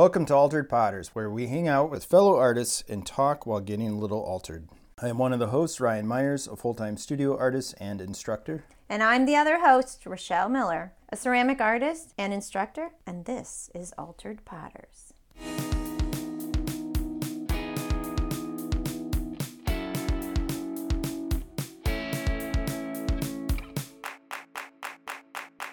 Welcome to Altered Potters, where we hang out with fellow artists and talk while getting a little altered. I am one of the hosts, Ryan Myers, a full time studio artist and instructor. And I'm the other host, Rochelle Miller, a ceramic artist and instructor, and this is Altered Potters.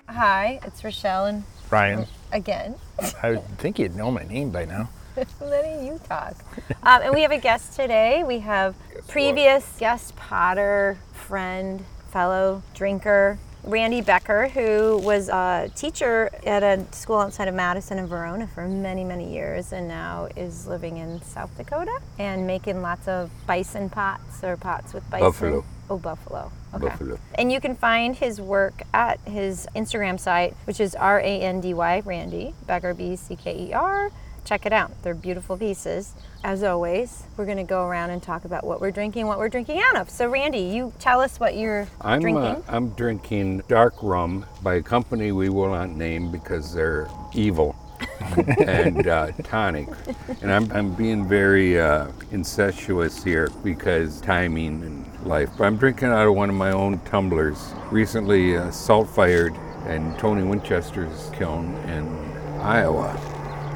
Hi, it's Rochelle and Ryan, again, I think you'd know my name by now. letting you talk. Um, and we have a guest today. We have previous guest potter, friend, fellow drinker, Randy Becker, who was a teacher at a school outside of Madison and Verona for many, many years and now is living in South Dakota and making lots of bison pots or pots with bison. Buffalo. Oh, buffalo. Okay. Buffalo. And you can find his work at his Instagram site, which is R A N D Y, Randy, Becker, B C K E R. Check it out. They're beautiful pieces. As always, we're going to go around and talk about what we're drinking, what we're drinking out of. So, Randy, you tell us what you're I'm drinking. uh, I'm drinking dark rum by a company we will not name because they're evil and uh, tonic. And I'm, I'm being very uh, incestuous here because timing and life. But I'm drinking out of one of my own tumblers, recently uh, salt fired in Tony Winchester's kiln in Iowa.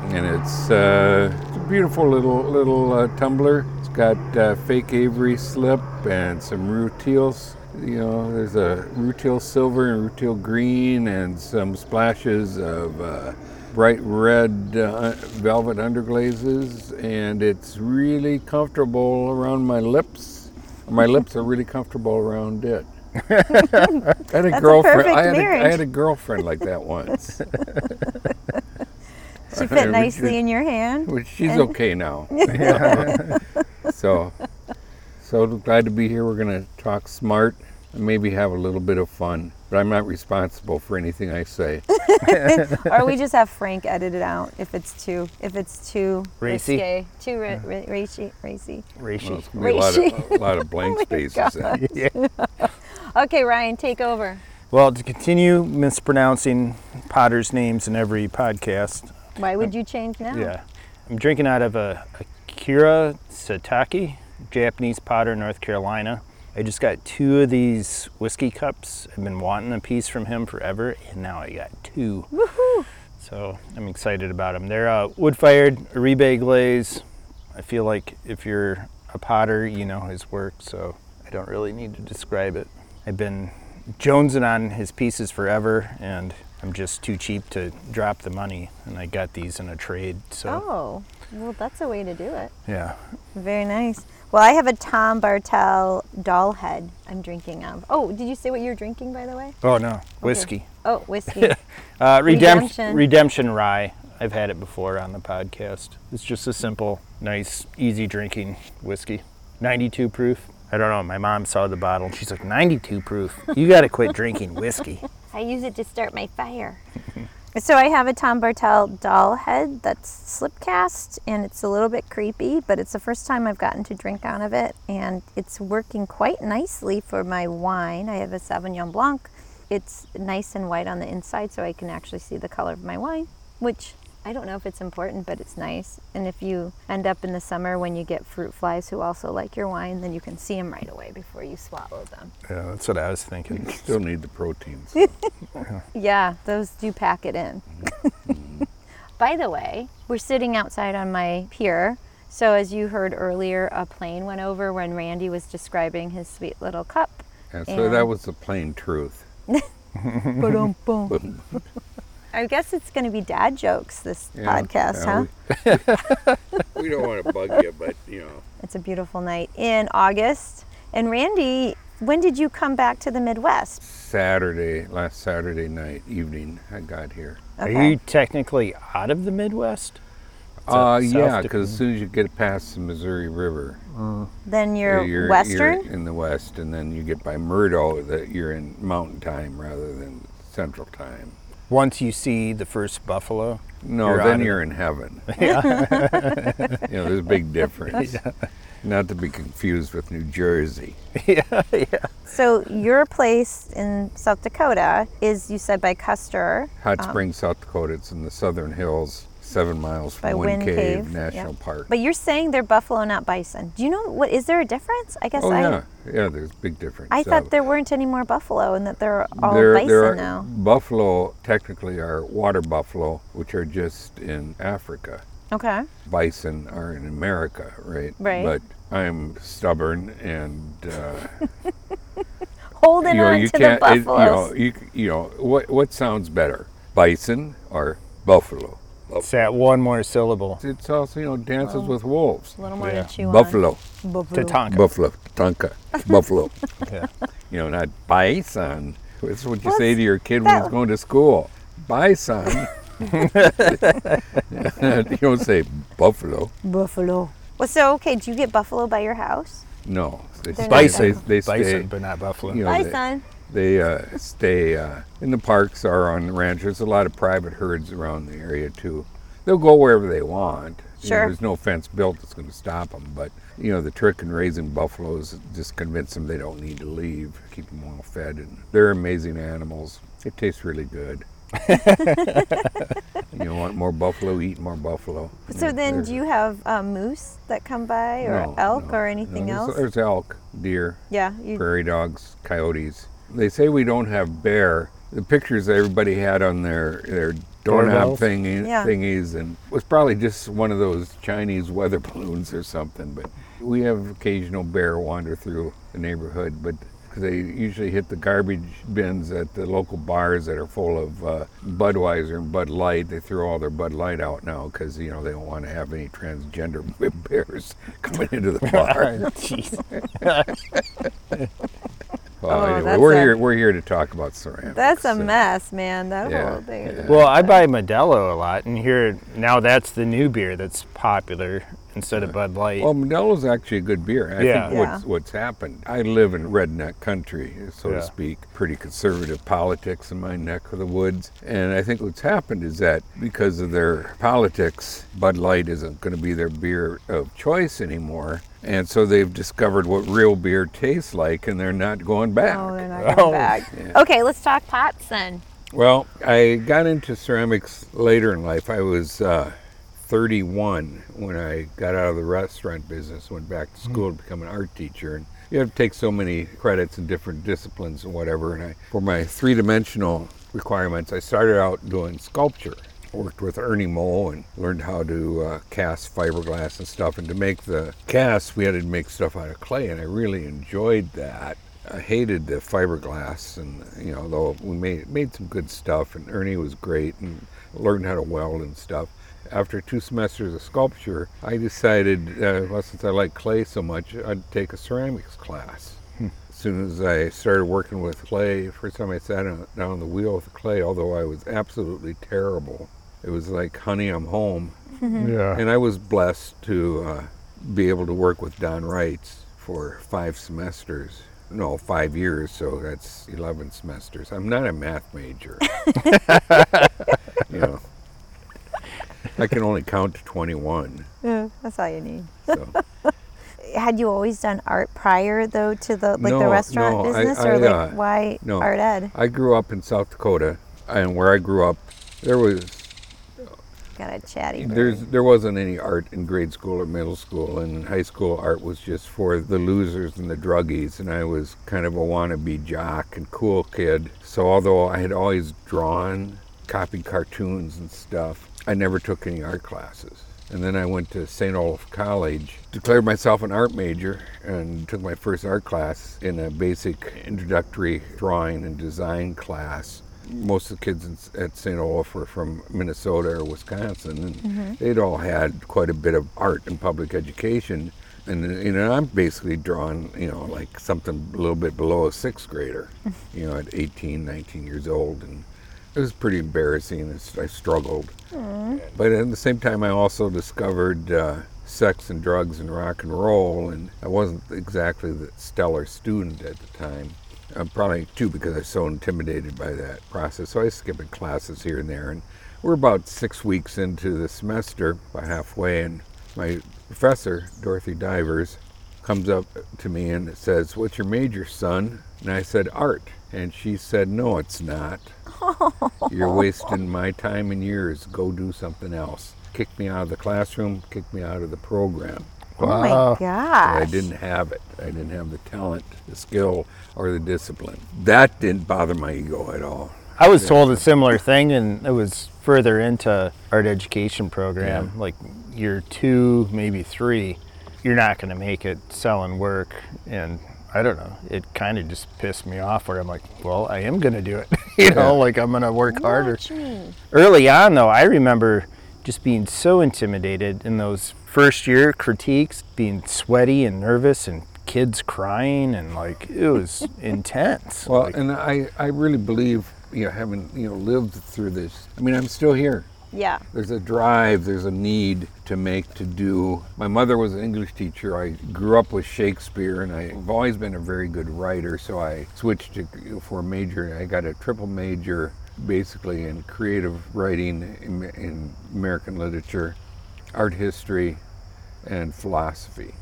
And it's, uh, it's a beautiful little little uh, tumbler. It's got uh, fake Avery slip and some rutiles. You know, there's a rutile silver and rutile green and some splashes of uh, bright red uh, velvet underglazes. And it's really comfortable around my lips. My lips are really comfortable around it. I had a a girlfriend. perfect I, had a, I had a girlfriend like that once. she fit nicely in your hand. She's okay now. so, so glad to be here. We're gonna talk smart and maybe have a little bit of fun. But I'm not responsible for anything I say. or we just have Frank edit it out if it's too if it's too Racy? risque, too ra- ra- racy, racy. Well, Rishi. it's gonna be a lot of, a lot of blank oh my spaces. yeah. Okay, Ryan, take over. Well, to continue mispronouncing Potter's names in every podcast, Why would you change now? yeah, I'm drinking out of a Akira Satake, Japanese potter, North Carolina. I just got two of these whiskey cups. I've been wanting a piece from him forever, and now I got two. Woohoo! So I'm excited about them. They're uh, wood-fired Oribe glaze. I feel like if you're a potter, you know his work, so I don't really need to describe it. I've been jonesing on his pieces forever, and I'm just too cheap to drop the money, and I got these in a trade. So Oh, well, that's a way to do it. yeah, Very nice. Well, I have a Tom Bartel doll head I'm drinking of. Oh, did you say what you're drinking, by the way? Oh no, whiskey. Oh, whiskey. Uh, Redemption. Redemption. Redemption Rye. I've had it before on the podcast. It's just a simple, nice, easy drinking whiskey. 92 proof. I don't know. My mom saw the bottle and she's like, 92 proof. You got to quit drinking whiskey. I use it to start my fire. so I have a Tom Bartel doll head that's slip cast and it's a little bit creepy, but it's the first time I've gotten to drink out of it and it's working quite nicely for my wine. I have a Sauvignon Blanc. It's nice and white on the inside so I can actually see the color of my wine, which I don't know if it's important, but it's nice. And if you end up in the summer when you get fruit flies who also like your wine, then you can see them right away before you swallow them. Yeah, that's what I was thinking. You still need the proteins. Yeah, those do pack it in. By the way, we're sitting outside on my pier. So, as you heard earlier, a plane went over when Randy was describing his sweet little cup. And so that was the plain truth. Ba-dum-bum. I guess it's going to be dad jokes this Yeah, podcast, yeah, huh? We, we don't want to bug you, but you know. It's a beautiful night in August. And Randy, when did you come back to the Midwest? Saturday, last Saturday night evening, I got here. Are you technically out of the Midwest? Uh, South yeah, because as soon as you get past the Missouri River, Then you're, you're Western? you're in the west, and then you get by Murdo, that you're in Mountain Time rather than Central Time. Once you see the first buffalo, No, You're then you're in heaven. Yeah. you know, there's a big difference. Not to be confused with New Jersey. yeah, yeah. So your place in South Dakota is, you said, by Custer. Hot um, Springs, South Dakota. It's in the southern hills, seven miles from By Wind, Cave, Cave, National yeah. Park. But you're saying they're buffalo, not bison. Do you know what? Is there a difference? I guess oh I. yeah, yeah. There's a big difference. I Uh, thought there weren't any more buffalo and that they're all there, bison there are, now. Buffalo technically are water buffalo, which are just in Africa. Okay. Bison are in America, right? Right. But I'm stubborn and uh, Holding you know on you to the it- you know you you know what what sounds better, bison or buffalo? It's oh. that one more syllable. It's also you know dances with wolves. a little more Yeah. to chew Buffalo, on. Buffalo. Tatanka. buffalo, tonka, buffalo. Yeah. You know, not bison. That's what you What's say to your kid when he's that? going to school. Bison. you don't say buffalo. Buffalo. Well, so okay. Do you get buffalo by your house? No, they, They're stay- not they, bison. they stay. Bison, but not buffalo. you know, they- Bison. They uh, stay uh, in the parks or on the ranch. There's a lot of private herds around the area too. They'll go wherever they want. You know, Sure. there's no fence built that's going to stop them. But you know, the trick in raising buffaloes is just convince them they don't need to leave. Keep them well fed, and they're amazing animals. It tastes really good. you want more buffalo? Eat more buffalo. So then, do you have um, moose that come by, or no, elk, no, or no, anything there's- else? There's elk, deer, yeah. You, prairie dogs, coyotes. They say we don't have bear. The pictures everybody had on their their doorknob Doorbells? thingy, Yeah. thingies, and it was probably just one of those Chinese weather balloons or something. But we have occasional bear wander through the neighborhood, but 'cause they usually hit the garbage bins at the local bars that are full of uh, Budweiser and Bud Light. They throw all their Bud Light out now because you know they don't want to have any transgender bears coming into the bar. Jeez. Well, Oh, anyway, that's we're a- here. We're here to talk about ceramics. that's a so- mess, man. That Yeah, whole thing. yeah. Well, I buy Modelo a lot, and here now that's the new beer that's popular instead of Bud Light. Well, Modelo's actually a good beer. I Yeah. think what's, what's happened, I live in redneck country, so Yeah. to speak, pretty conservative politics in my neck of the woods. And I think what's happened is that because of their politics, Bud Light isn't going to be their beer of choice anymore. And so they've discovered what real beer tastes like, and they're not going back. Oh, they're not going Oh. back. Yeah. Okay, let's talk pots then. Well, I got into ceramics later in life. I was uh, 31 when I got out of the restaurant business, went back to school to become an art teacher. And you have to take so many credits in different disciplines and whatever. And I, for my three dimensional requirements, I started out doing sculpture. Worked with Ernie Moe and learned how to uh, cast fiberglass and stuff. And to make the casts, we had to make stuff out of clay, and I really enjoyed that. I hated the fiberglass, and you know, though we made made some good stuff, and Ernie was great, and learned how to weld and stuff. After two semesters of sculpture, I decided, uh, well, since I like clay so much, I'd take a ceramics class. As soon as I started working with clay, first time I sat down on the wheel with clay, although I was absolutely terrible, it was like, honey, I'm home. yeah. And I was blessed to uh, be able to work with Don Reitz for five semesters. No, five years, so that's 11 semesters. I'm not a math major. you know, I can only count to 21. Yeah, that's all you need. So. Had you always done art prior though to the like the No, restaurant no, I- business, I, or like uh, why no. art ed? I grew up in South Dakota, and where I grew up, there was Got a chatty. bird. There's there wasn't any art in grade school or middle school, and in high school art was just for the losers and the druggies. And I was kind of a wannabe jock and cool kid. So although I had always drawn, copied cartoons and stuff, I never took any art classes. And then I went to St. Olaf College, declared myself an art major, and took my first art class in a basic introductory drawing and design class most of the kids in, at St. Olaf were from Minnesota or Wisconsin, and they'd all had quite a bit of art and public education. And you know, I'm basically drawing, you know, like something a little bit below a sixth grader, you know, at 18, 19 years old, and it was pretty embarrassing. I struggled, but at the same time, I also discovered uh, sex and drugs and rock and roll, and I wasn't exactly the stellar student at the time. Uh, probably too because I was so intimidated by that process. So I skipping classes here and there, and we're about six weeks into the semester, about halfway, and my professor, Dorothy Divers, comes up to me and says, "What's your major, son?" And I said, "Art." And she said, "No, it's not. You're wasting my time and yours. Go do something else." kicked me out of the classroom, kicked me out of the program. Oh my Wow. gosh. I didn't have it. I didn't have the talent, the skill, or the discipline. That didn't bother my ego at all. I was told a similar thing, and it was further into art education program, like year two, maybe three. You're not going to make it selling work, and I don't know. It kind of just pissed me off. Where I'm like, well, I am going to do it. you know, like I'm going to work harder. Me. Early on, though, I remember just being so intimidated in those first year critiques, being sweaty and nervous, and kids crying, and like it was intense. Well, Like, and I, I really believe, you know, having, you know, lived through this, I mean, I'm still here. Yeah. There's a drive, there's a need to make, to do. My mother was an English teacher. I grew up with Shakespeare, and I've always been a very good writer, so I switched to, for a major. I got a triple major basically in creative writing, in, in American literature, art history, and philosophy,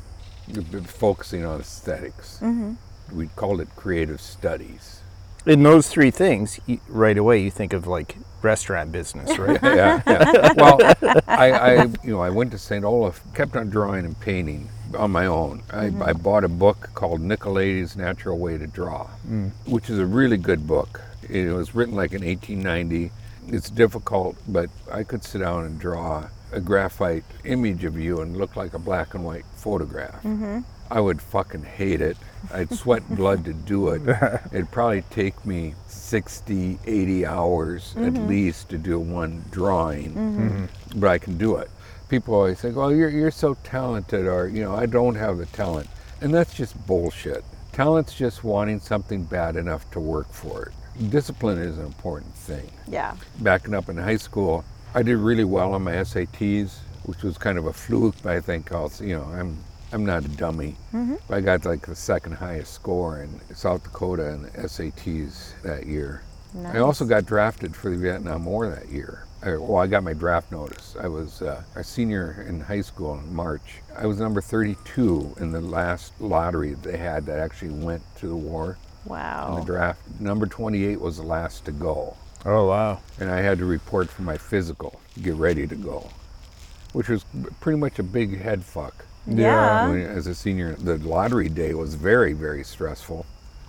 focusing on esthetics mm-hmm. We called it creative studies. in those three things, you, right away you think of like restaurant business, right? yeah, yeah. Well, I, I, you know, I went to St. Olaf, kept on drawing and painting on my own. I, mm-hmm. I bought a book called Nicolaides' Natural Way to Draw, mm. which is a really good book. It was written like in 1890. It's difficult, but I could sit down and draw a graphite image of you and look like a black and white photograph. Mm-hmm. I would fucking hate it. I'd sweat blood to do it. It'd probably take me 60, 80 hours at mm-hmm. least to do one drawing, mm-hmm. but I can do it. People always think, "Oh, you're you're so talented," or you know, "I don't have the talent," and that's just bullshit. Talent's just wanting something bad enough to work for it. Discipline is an important thing Yeah. backing up in high school, I did really well on my SATs, which was kind of a fluke. But I think also, you know, I'm I'm not a dummy. Mm-hmm. I got like the second highest score in South Dakota in the SATs that year. I also got drafted for the Vietnam War that year. I, well, I got my draft notice. I was uh, a senior in high school in March. I was number 32 in the last lottery they had that actually went to the war in the Wow. draft. Number 28 was the last to go oh wow. and I had to report for my physical, get ready to go, which was pretty much a big head fuck. Yeah. When- As a senior, the lottery day was very, very stressful.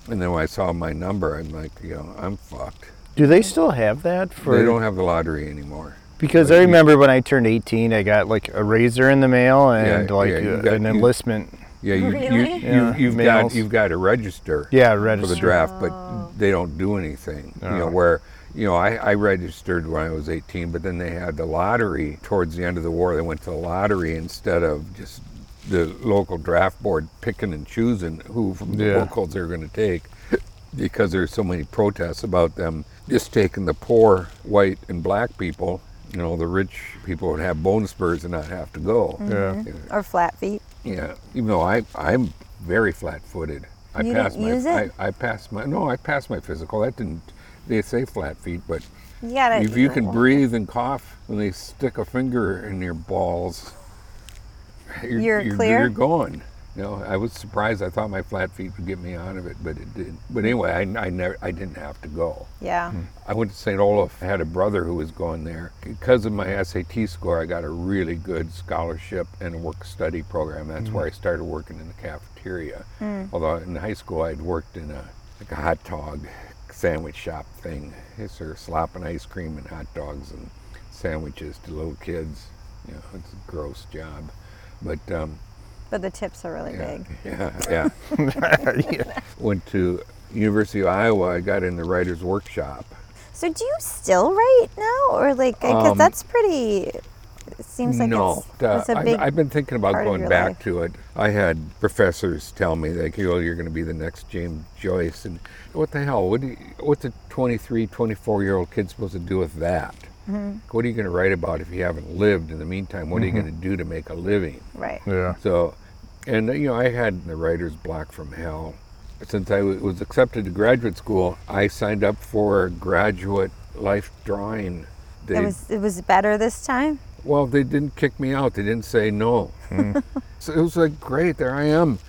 And then when I saw my number, I'm like, you know, I'm fucked. Do they still have that for? they don't have the lottery anymore. Because I remember when I turned 18, I got like a razor in the mail and Yeah, like yeah, you uh, got- an you- enlistment. Yeah, you, Really? you, Yeah, you, you've mails. got you've got to register. Yeah, for the register. draft, but oh. they don't do anything. You know, Oh. where you know I, I registered when I was 18, but then they had the lottery towards the end of the war. They went to the lottery instead of just the local draft board picking and choosing who from the Yeah. locals they're going to take, because there's so many protests about them just taking the poor white and black people. You know, the rich people would have bone spurs and not have to go. Yeah. Mm-hmm. Or flat feet. Yeah, even though I I'm very flat-footed. I You passed didn't my use it? I, I passed my no I passed my physical. That didn't they say flat feet, but You gotta. if you can breathe and cough when they stick a finger in your balls, you're, You're clear? You're going. You know, I was surprised. I thought my flat feet would get me out of it, but it didn't. But anyway, I, I never I didn't have to go. Yeah. Hmm. I went to St. Olaf. I had a brother who was going there. Because of my SAT score, I got a really good scholarship and a work study program. That's hmm. where I started working in the cafeteria. Hmm. Although in high school, I'd worked in a like a hot dog sandwich shop thing. They serve slopping ice cream and hot dogs and sandwiches to little kids. You know, it's a gross job. But um, But the tips are really yeah, big. yeah, yeah. Went to University of Iowa. I got in the writer's workshop. So do you still write now, or like because Um, that's pretty? It seems like no, it's, uh, it's a I've- big. I've, been thinking about going back life. to it. I had professors tell me like, "Oh, you're going to be the next James Joyce," and what the hell? What do you, what's a 23, 24 year old kid supposed to do with that? Mm-hmm. What are you going to write about if you haven't lived? In the meantime, what are you going to do to make a living? right. Yeah. So, and you know, I had the writer's block from hell. Since I was accepted to graduate school, I signed up for graduate life drawing. They, It was it was better this time. well, they didn't kick me out. They didn't say no. Hmm. so it was like, great, there I am.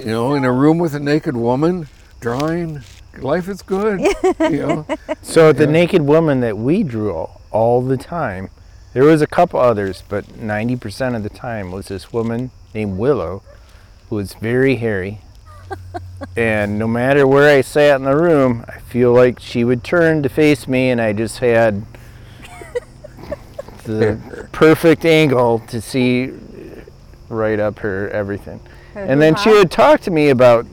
you know, in a room with a naked woman, drawing. Life is good. you know, So the naked woman that we drew all, all the time, There was a couple others, but 90% of the time was this woman named Willow who was very hairy. and no matter where I sat in the room, I feel like she would turn to face me and I just had the perfect angle to see right up her everything. And then she would talk to me about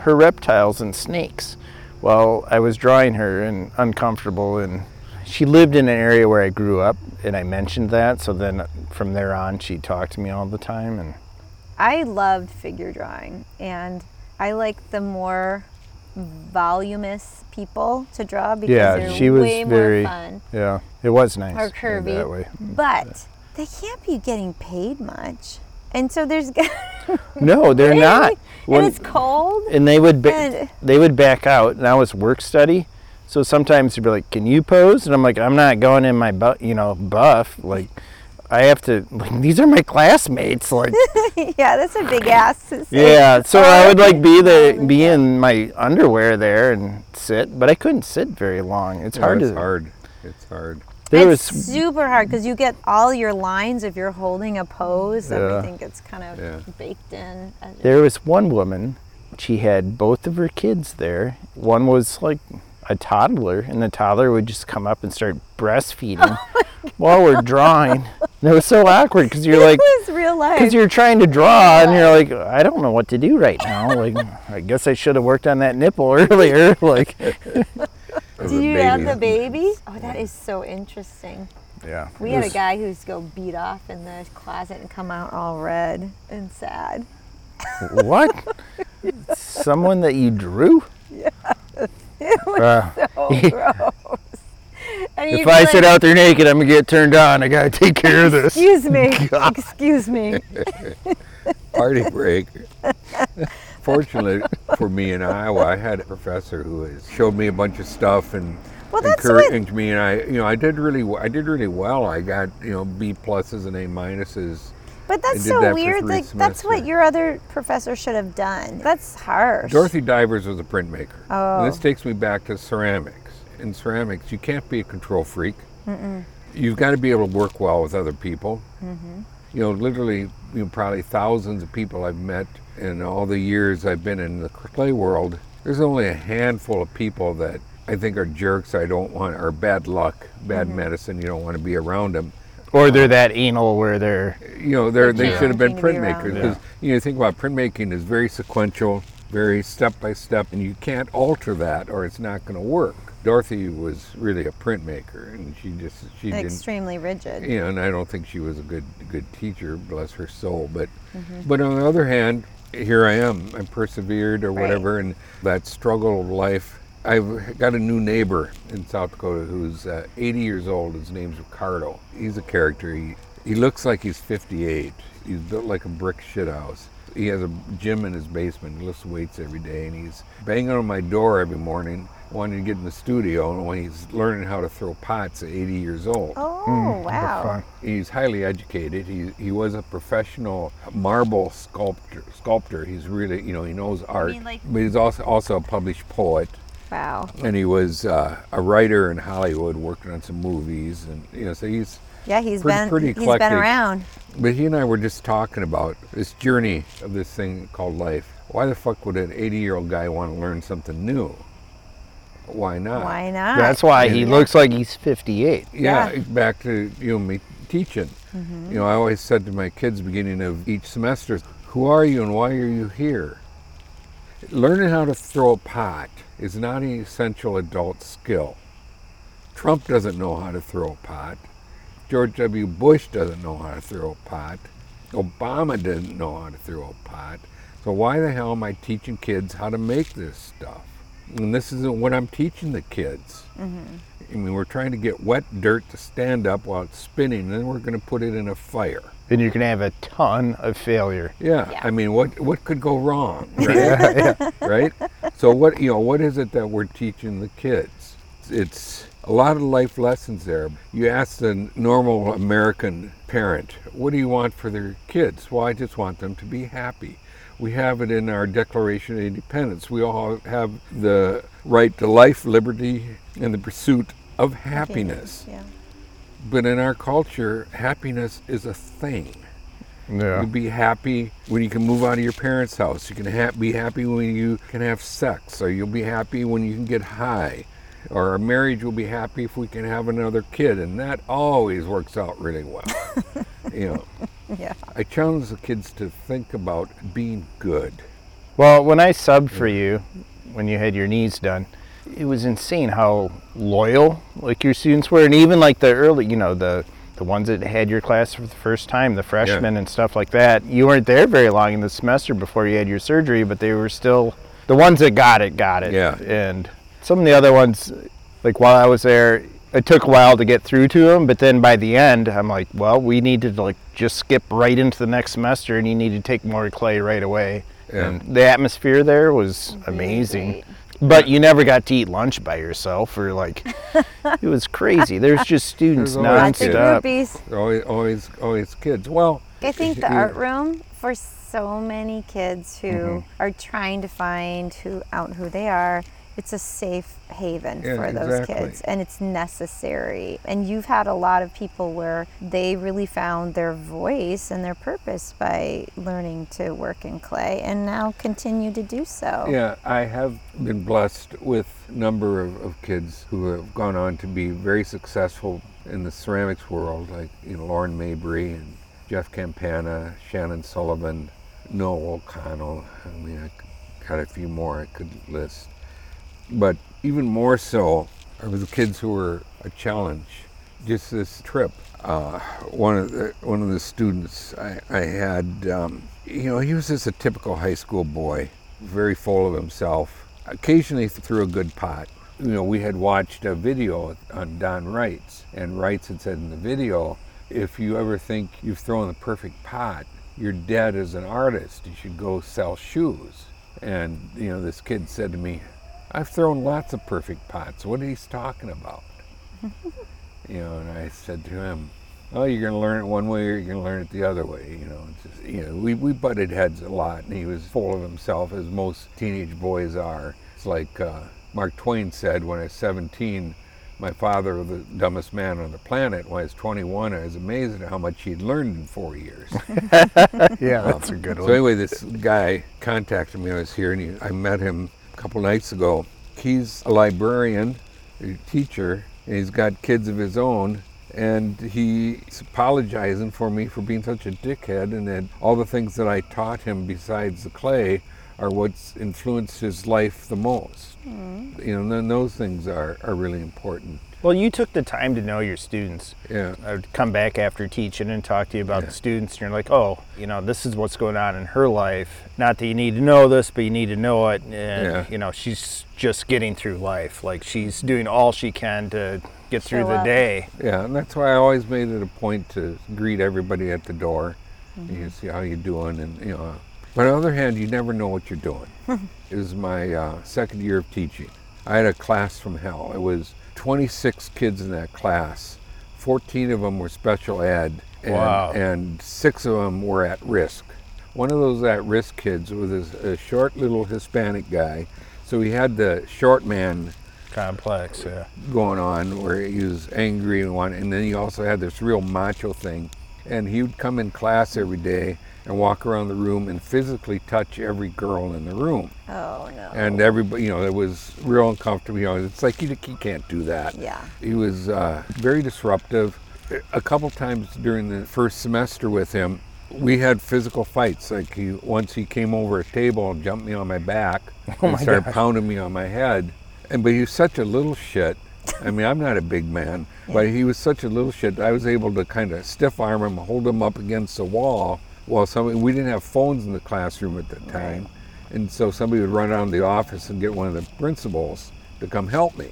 her reptiles and snakes while I was drawing her and uncomfortable and she lived in an area where I grew up and I mentioned that so then from there on she talked to me all the time and I loved figure drawing and I like the more voluminous people to draw because Yeah, they're she was way very- more fun yeah it was nice or curvy. that way But they can't be getting paid much. And so there's no they're not and When- it's cold. and they would ba- And- they would back out now it's work study so sometimes you'd be like can you pose and i'm like i'm not going in my bu- you know buff like i have to like these are my classmates like yeah, that's a big ass. to say. yeah so i would like be the be in my underwear there and sit but i couldn't sit very long it's Yeah, hard it's to hard. It's hard. there it's was super hard because you get all your lines if you're holding a pose. Yeah. Everything gets kind of Yeah. baked in. There was one woman she had both of her kids there one was like a toddler and the toddler would just come up and start breastfeeding oh while we're drawing and it was so awkward because you're like was real life. because you're trying to draw and you're like i don't know what to do right now like i guess i should have worked on that nipple earlier like Of Do a you have the baby. baby? Oh, that is so interesting. yeah We had a guy who's go beat off in the closet and come out all red and sad. what someone that you drew It was Uh, so gross. And if i be sit out there naked i'm gonna get turned on i gotta take care of this Excuse me. Excuse me. party break. Fortunately for me in Iowa, I had a professor who has showed me a bunch of stuff and Well, what- encouraged me, and I, you know, I did really, I did really well. I got, you know, B pluses and A minuses. But that's so that weird. Like that's what your other professor should have done. That's harsh. Dorothy Divers was a printmaker. Oh. And this takes me back to ceramics. In ceramics, you can't be a control freak. You've got to be able to work well with other people. Mm-hmm. You know, literally, you know, probably thousands of people I've met in all the years I've been in the clay world. There's only a handful of people that I think are jerks. I don't want, or bad luck, bad Mm-hmm. medicine. You don't want to be around them. Or they're that anal where they're you know, they're, they Yeah. should have been Something to be printmakers around. because you know, think about printmaking is very sequential, very step by step, and you can't alter that or it's not going to work. Dorothy was really a printmaker, and she just she didn't. Extremely rigid. You know, and I don't think she was a good good teacher, bless her soul. But Mm-hmm. but on the other hand, here I am. I persevered or Right. whatever, and that struggle of life. I've got a new neighbor in South Dakota who's uh, 80 years old. His name's Ricardo. He's a character. He he looks like he's 58. He's built like a brick shithouse. He has a gym in his basement. He lifts weights every day, and he's banging on my door every morning, wanting to get in the studio. And when he's learning how to throw pots at 80 years old, Oh wow. He's highly educated. He he was a professional marble sculptor. Sculptor. He's really you know he knows art. mean, like- but he's also also a published poet, Wow. and he was uh, a writer in Hollywood, working on some movies, and you know so he's. Yeah, he's Pretty- been pretty he's been around. But he and I were just talking about this journey of this thing called life. Why the fuck would an 80 year old guy want to learn something new? Why not? Why not? that's why he Yeah. looks like he's 58 yeah, Yeah. back to you know me teaching. You know, I always said to my kids beginning of each semester, "Who are you and why are you here?" Learning how to throw a pot is not an essential adult skill. Trump doesn't know how to throw a pot. George W. Bush doesn't know how to throw a pot. Obama didn't know how to throw a pot. So why the hell am I teaching kids how to make this stuff? And this isn't what I'm teaching the kids. I mean, we're trying to get wet dirt to stand up while it's spinning, and then we're going to put it in a fire. then you're gonna have a ton of failure Yeah, Yeah. I mean, what what could go wrong, right? right? So what you know, what is it that we're teaching the kids? It's a lot of life lessons there. You ask the normal American parent, what do you want for their kids? Well, I just want them to be happy. We have it in our Declaration of Independence. We all have the right to life, liberty, and the pursuit of happiness. Yeah. but in our culture, happiness is a thing. Yeah. You be happy when you can move out of your parents' house. You can ha- be happy when you can have sex, or you'll be happy when you can get high, or our marriage will be happy if we can have another kid, and that always works out really well. you know, Yeah. I challenge the kids to think about being good. Well, when I subbed for you, when you had your knees done, it was insane how loyal like your students were, and even like the early, you know, the the ones that had your class for the first time, the freshmen and stuff like that. You weren't there very long in the semester before you had your surgery, but they were still the ones that got it, got it. Yeah. And some of the other ones, like while I was there, it took a while to get through to them, but then by the end, I'm like, well, we need to like just skip right into the next semester, and you need to take more clay right away. Yeah. And the atmosphere there was amazing. great. But you never got to eat lunch by yourself, or like, it was crazy. There's just students There's always Lots of kids. nonstop. groupies. Always, always, always kids. Well, I think the art room for so many kids who Mm-hmm. are trying to find who out who they are, it's a safe haven Yeah, for those exactly. kids and it's necessary. And you've had a lot of people where they really found their voice and their purpose by learning to work in clay and now continue to do so. Yeah, I have been blessed with a number of, of kids who have gone on to be very successful in the ceramics world, like you know Lauren Mabry and Jeff Campana, Shannon Sullivan, Noel O'Connell. I mean, I got a few more I could list, but even more so are the kids who were a challenge. Just this trip, uh, one of the one of the students I, I had, um, you know, he was just a typical high school boy, very full of himself. Occasionally threw a good pot. You know, we had watched a video on Don Reitz, and Reitz had said in the video, if you ever think you've thrown the perfect pot, you're dead as an artist. You should go sell shoes. And you know, this kid said to me, I've thrown lots of perfect pots. What are he's talking about? you know, and I said to him, "Oh, you're going to learn it one way, or you're going to learn it the other way." You know, it's just, you know, we we butted heads a lot, and he was full of himself, as most teenage boys are. It's like uh, Mark Twain said when I was 17. My father was the dumbest man on the planet. When I was 21, I was amazed at how much he'd learned in four years. Yeah, that's a good So anyway, this guy contacted me. I was here, and he, I met him couple nights ago. He's a librarian, a teacher, and he's got kids of his own. And he's apologizing for me for being such a dickhead, and that all the things that I taught him besides the clay are what's influenced his life the most. Mm-hmm. You know, and those things are, are really important. Well, you took the time to know your students. Yeah. I would come back after teaching and talk to you about Yeah. the students, and you're like, oh, you know, this is what's going on in her life. Not that you need to know this, but you need to know it. And, Yeah. you know, she's just getting through life. Like, she's doing all she can to get through Show the up. day. Yeah, and that's why I always made it a point to greet everybody at the door. Mm-hmm. You see how you're doing, and you know. But on the other hand, you never know what you're doing. it was my uh, second year of teaching. I had a class from hell. It was 26 kids in that class. 14 of them were special ed, and, Wow. and six of them were at risk. One of those at-risk kids was a, a short little Hispanic guy, so he had the short man Complex, yeah. going on where he was angry and one, and then he also had this real macho thing. And he would come in class every day and walk around the room and physically touch every girl in the room. Oh no. And everybody, you know, it was real uncomfortable. You know, it's like you, you can't do that. yeah. He was uh, very disruptive. A couple times during the first semester with him, we had physical fights. Like he, once he came over a table and jumped me on my back and my started gosh. pounding me on my head. And but he was such a little shit. I mean, I'm not a big man, but he was such a little shit. I was able to kind of stiff arm him, hold him up against the wall. Somebody, we didn't have phones in the classroom at the time, and so somebody would run out of the office and get one of the principals to come help me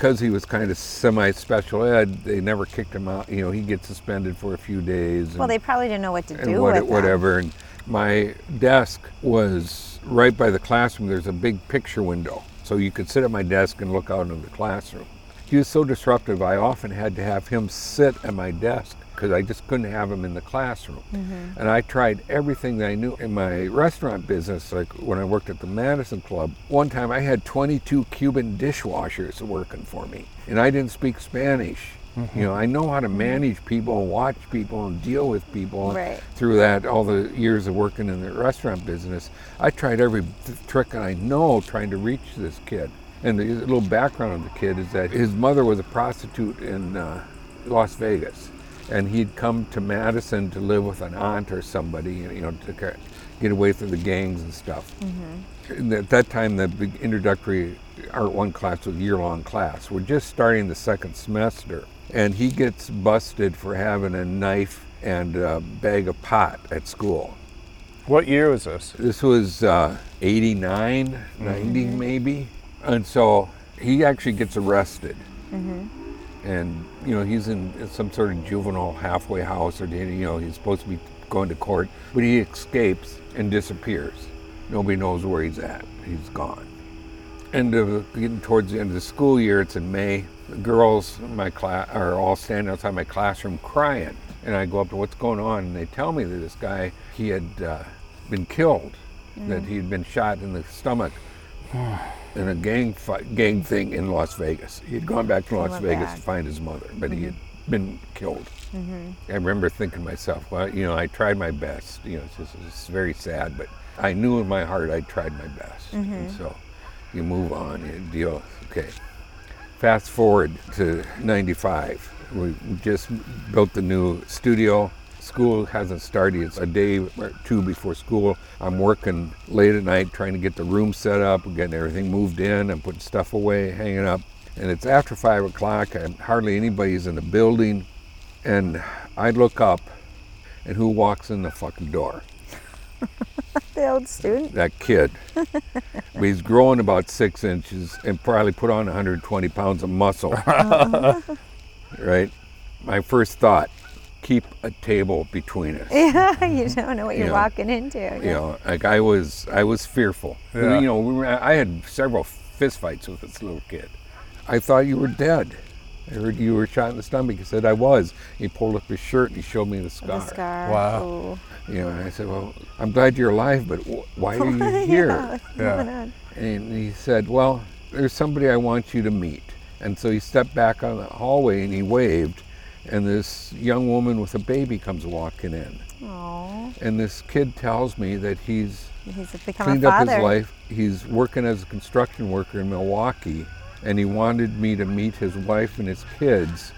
because he was kind of semi-special ed, they never kicked him out. You know, he gets suspended for a few days. Well, they probably didn't know what to and do what- with them. whatever. And my desk was right by the classroom. There's a big picture window, so you could sit at my desk and look out into the classroom. He was so disruptive. I often had to have him sit at my desk because I just couldn't have him in the classroom. Mm-hmm. And I tried everything that I knew in my restaurant business, like when I worked at the Madison Club. One time I had 22 Cuban dishwashers working for me, and I didn't speak Spanish. You know, I know how to manage people and watch people and deal with people Right. through that all the years of working in the restaurant business. I tried every th- trick I know trying to reach this kid. And the little background of the kid is that his mother was a prostitute in uh, Las Vegas, and he'd come to Madison to live with an aunt or somebody, you know, to get away from the gangs and stuff. Mm-hmm. And at that time, the big introductory Art One class was a year-long class. We're just starting the second semester, and he gets busted for having a knife and a bag of pot at school. What year was this? This was uh, 89, 90 mm-hmm. maybe. And so he actually gets arrested. Mm-hmm. And, you know, he's in some sort of juvenile halfway house or, you know, he's supposed to be going to court. But he escapes and disappears. Nobody knows where he's at. He's gone. And uh, getting towards the end of the school year, it's in May. The girls in my class are all standing outside my classroom crying. And I go up to what's going on, and they tell me that this guy, he had uh, been killed, that he had been shot in the stomach in a gang fight, gang thing in Las Vegas. He had gone back to Las Vegas that. to find his mother, but he had mm-hmm. been killed. Mm-hmm. I remember thinking to myself, well, you know, I tried my best. You know, it's just it's very sad, but I knew in my heart I tried my best. And mm-hmm. so you move on, you deal. Okay. Fast forward to 95. We just built the new studio. School hasn't started. It's a day or two before school. I'm working late at night trying to get the room set up, getting everything moved in. I'm putting stuff away, hanging up. And it's after five o'clock. And hardly anybody's in the building. And I look up, and who walks in the fucking door? The old student. that kid. He's growing about six inches and probably put on 120 pounds of muscle. Uh-huh. right? My first thought keep a table between us. Yeah, you don't know what you're Yeah. walking into. You know, like I was, I was fearful. Yeah. You know, we were, I had several fistfights with this little kid. I thought you were dead. I heard you were shot in the stomach. He said I was. He pulled up his shirt and he showed me the scar. The scar. Wow. Ooh. You know, and I said, well, I'm glad you're alive, but wh- why are you here? Yeah, Yeah. And he said, Well, there's somebody I want you to meet. And so he stepped back on the hallway and he waved. And this young woman with a baby comes walking in. Aw, And this kid tells me that he's he's become cleaned a up his life. He's working as a construction worker in Milwaukee. And he wanted me to meet his wife and his kids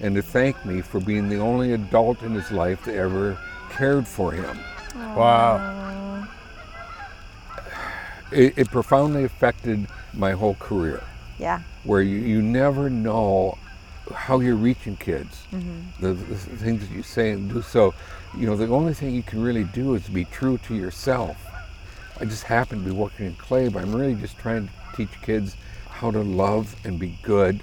and to thank me for being the only adult in his life that ever cared for him. Wow. It, it profoundly affected my whole career. Yeah. where you, you never know how you're reaching kids, mm-hmm. the, the things that you say and do. So, you know, the only thing you can really do is be true to yourself. I just happen to be working in clay, but I'm really just trying to teach kids how to love and be good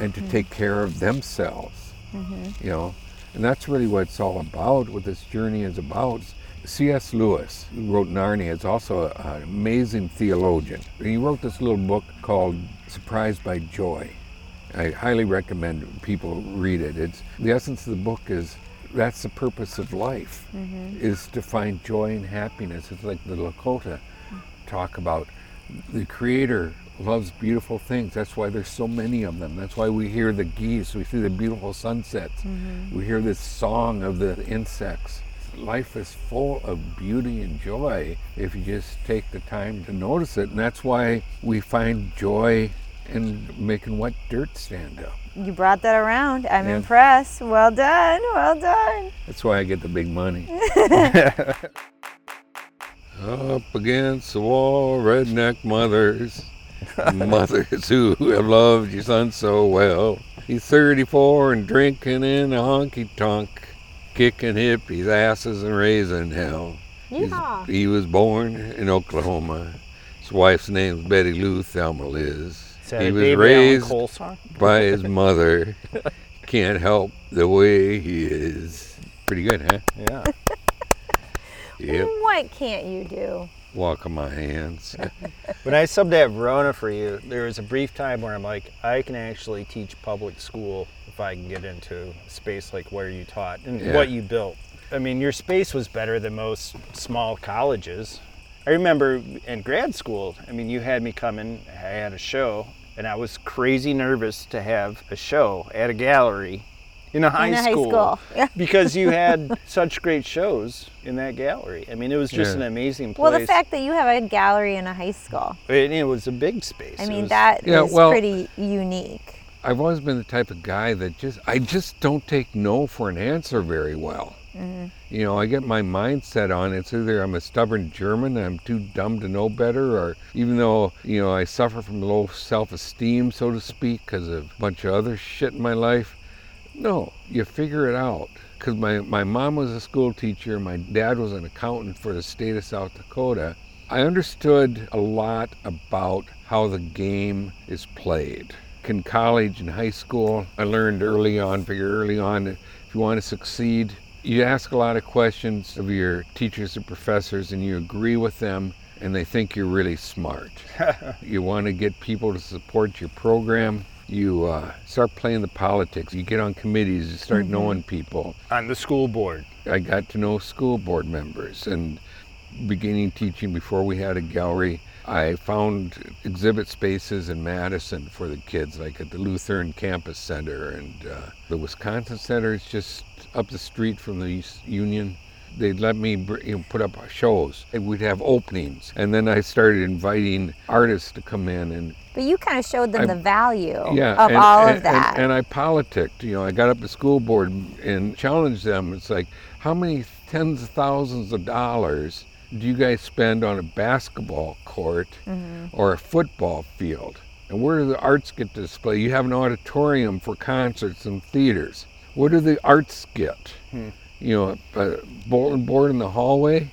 and to take mm-hmm. care of themselves. Mm-hmm. You know, and that's really what it's all about, what this journey is about. C.S. Lewis, who wrote Narnia, is also an amazing theologian. He wrote this little book called Surprised by Joy. I highly recommend people read it. It's the essence of the book is that's the purpose of life mm-hmm. is to find joy and happiness. It's like the Lakota talk about the creator loves beautiful things. That's why there's so many of them. That's why we hear the geese, we see the beautiful sunsets. Mm-hmm. We hear this song of the insects. Life is full of beauty and joy if you just take the time to notice it. And that's why we find joy in making wet dirt stand up. You brought that around. I'm Yeah. impressed. Well done. Well done. That's why I get the big money. Up against the wall, redneck mothers. mothers who have loved your son so well. He's 34 and drinking in a honky tonk, kicking hippies' asses and raising hell. He's- he was born in Oklahoma. His wife's name's Betty Lou Thelma Liz. Is he was Dave raised Allen Cole song? by his mother. Can't help the way he is. Pretty good, huh? Yeah. Yep. What can't you do? Walk on my hands. When I subbed at Verona for you, there was a brief time where I'm like, I can actually teach public school if I can get into a space like where you taught and Yeah. what you built. I mean, your space was better than most small colleges. I remember in grad school, I mean, you had me come in, I had a show, and I was crazy nervous to have a show at a gallery in a high In a high school, school, yeah. because you had such great shows in that gallery. I mean, it was just Yeah. an amazing place. Well, the fact that you have a gallery in a high school, and it was a big space. I It mean, was- that is Yeah, well- pretty unique. I've always been the type of guy that just I just don't take no for an answer very well. You know, I get my mindset on it's either I'm a stubborn German I'm too dumb to know better, or even though you know I suffer from low self-esteem, so to speak, because of a bunch of other shit in my life. No, you figure it out. Because my, my mom was a school teacher, my dad was an accountant for the state of South Dakota. I understood a lot about how the game is played. In college and high school, I learned early on, figure early on, if you want to succeed, you ask a lot of questions of your teachers and professors and you agree with them and they think you're really smart. you want to get people to support your program. You uh, start playing the politics. You get on committees. You start knowing people. on the school board. I got to know school board members and beginning teaching before we had a gallery. I found exhibit spaces in Madison for the kids, like at the Lutheran Campus Center and uh, the Wisconsin Center It's just up the street from the East Union. They'd let me you know, put up shows and we'd have openings. And then I started inviting artists to come in and But you kind of showed them I- the value yeah, of and, all and- of that. And, I politicked. You know, I got up to school board and challenged them. It's like, how many tens of thousands of dollars do you guys spend on a basketball court Mm-hmm. or a football field? And where do the arts get display? You have an auditorium for concerts and theaters. What do the arts get? Hmm. You know, a bulletin board in the hallway.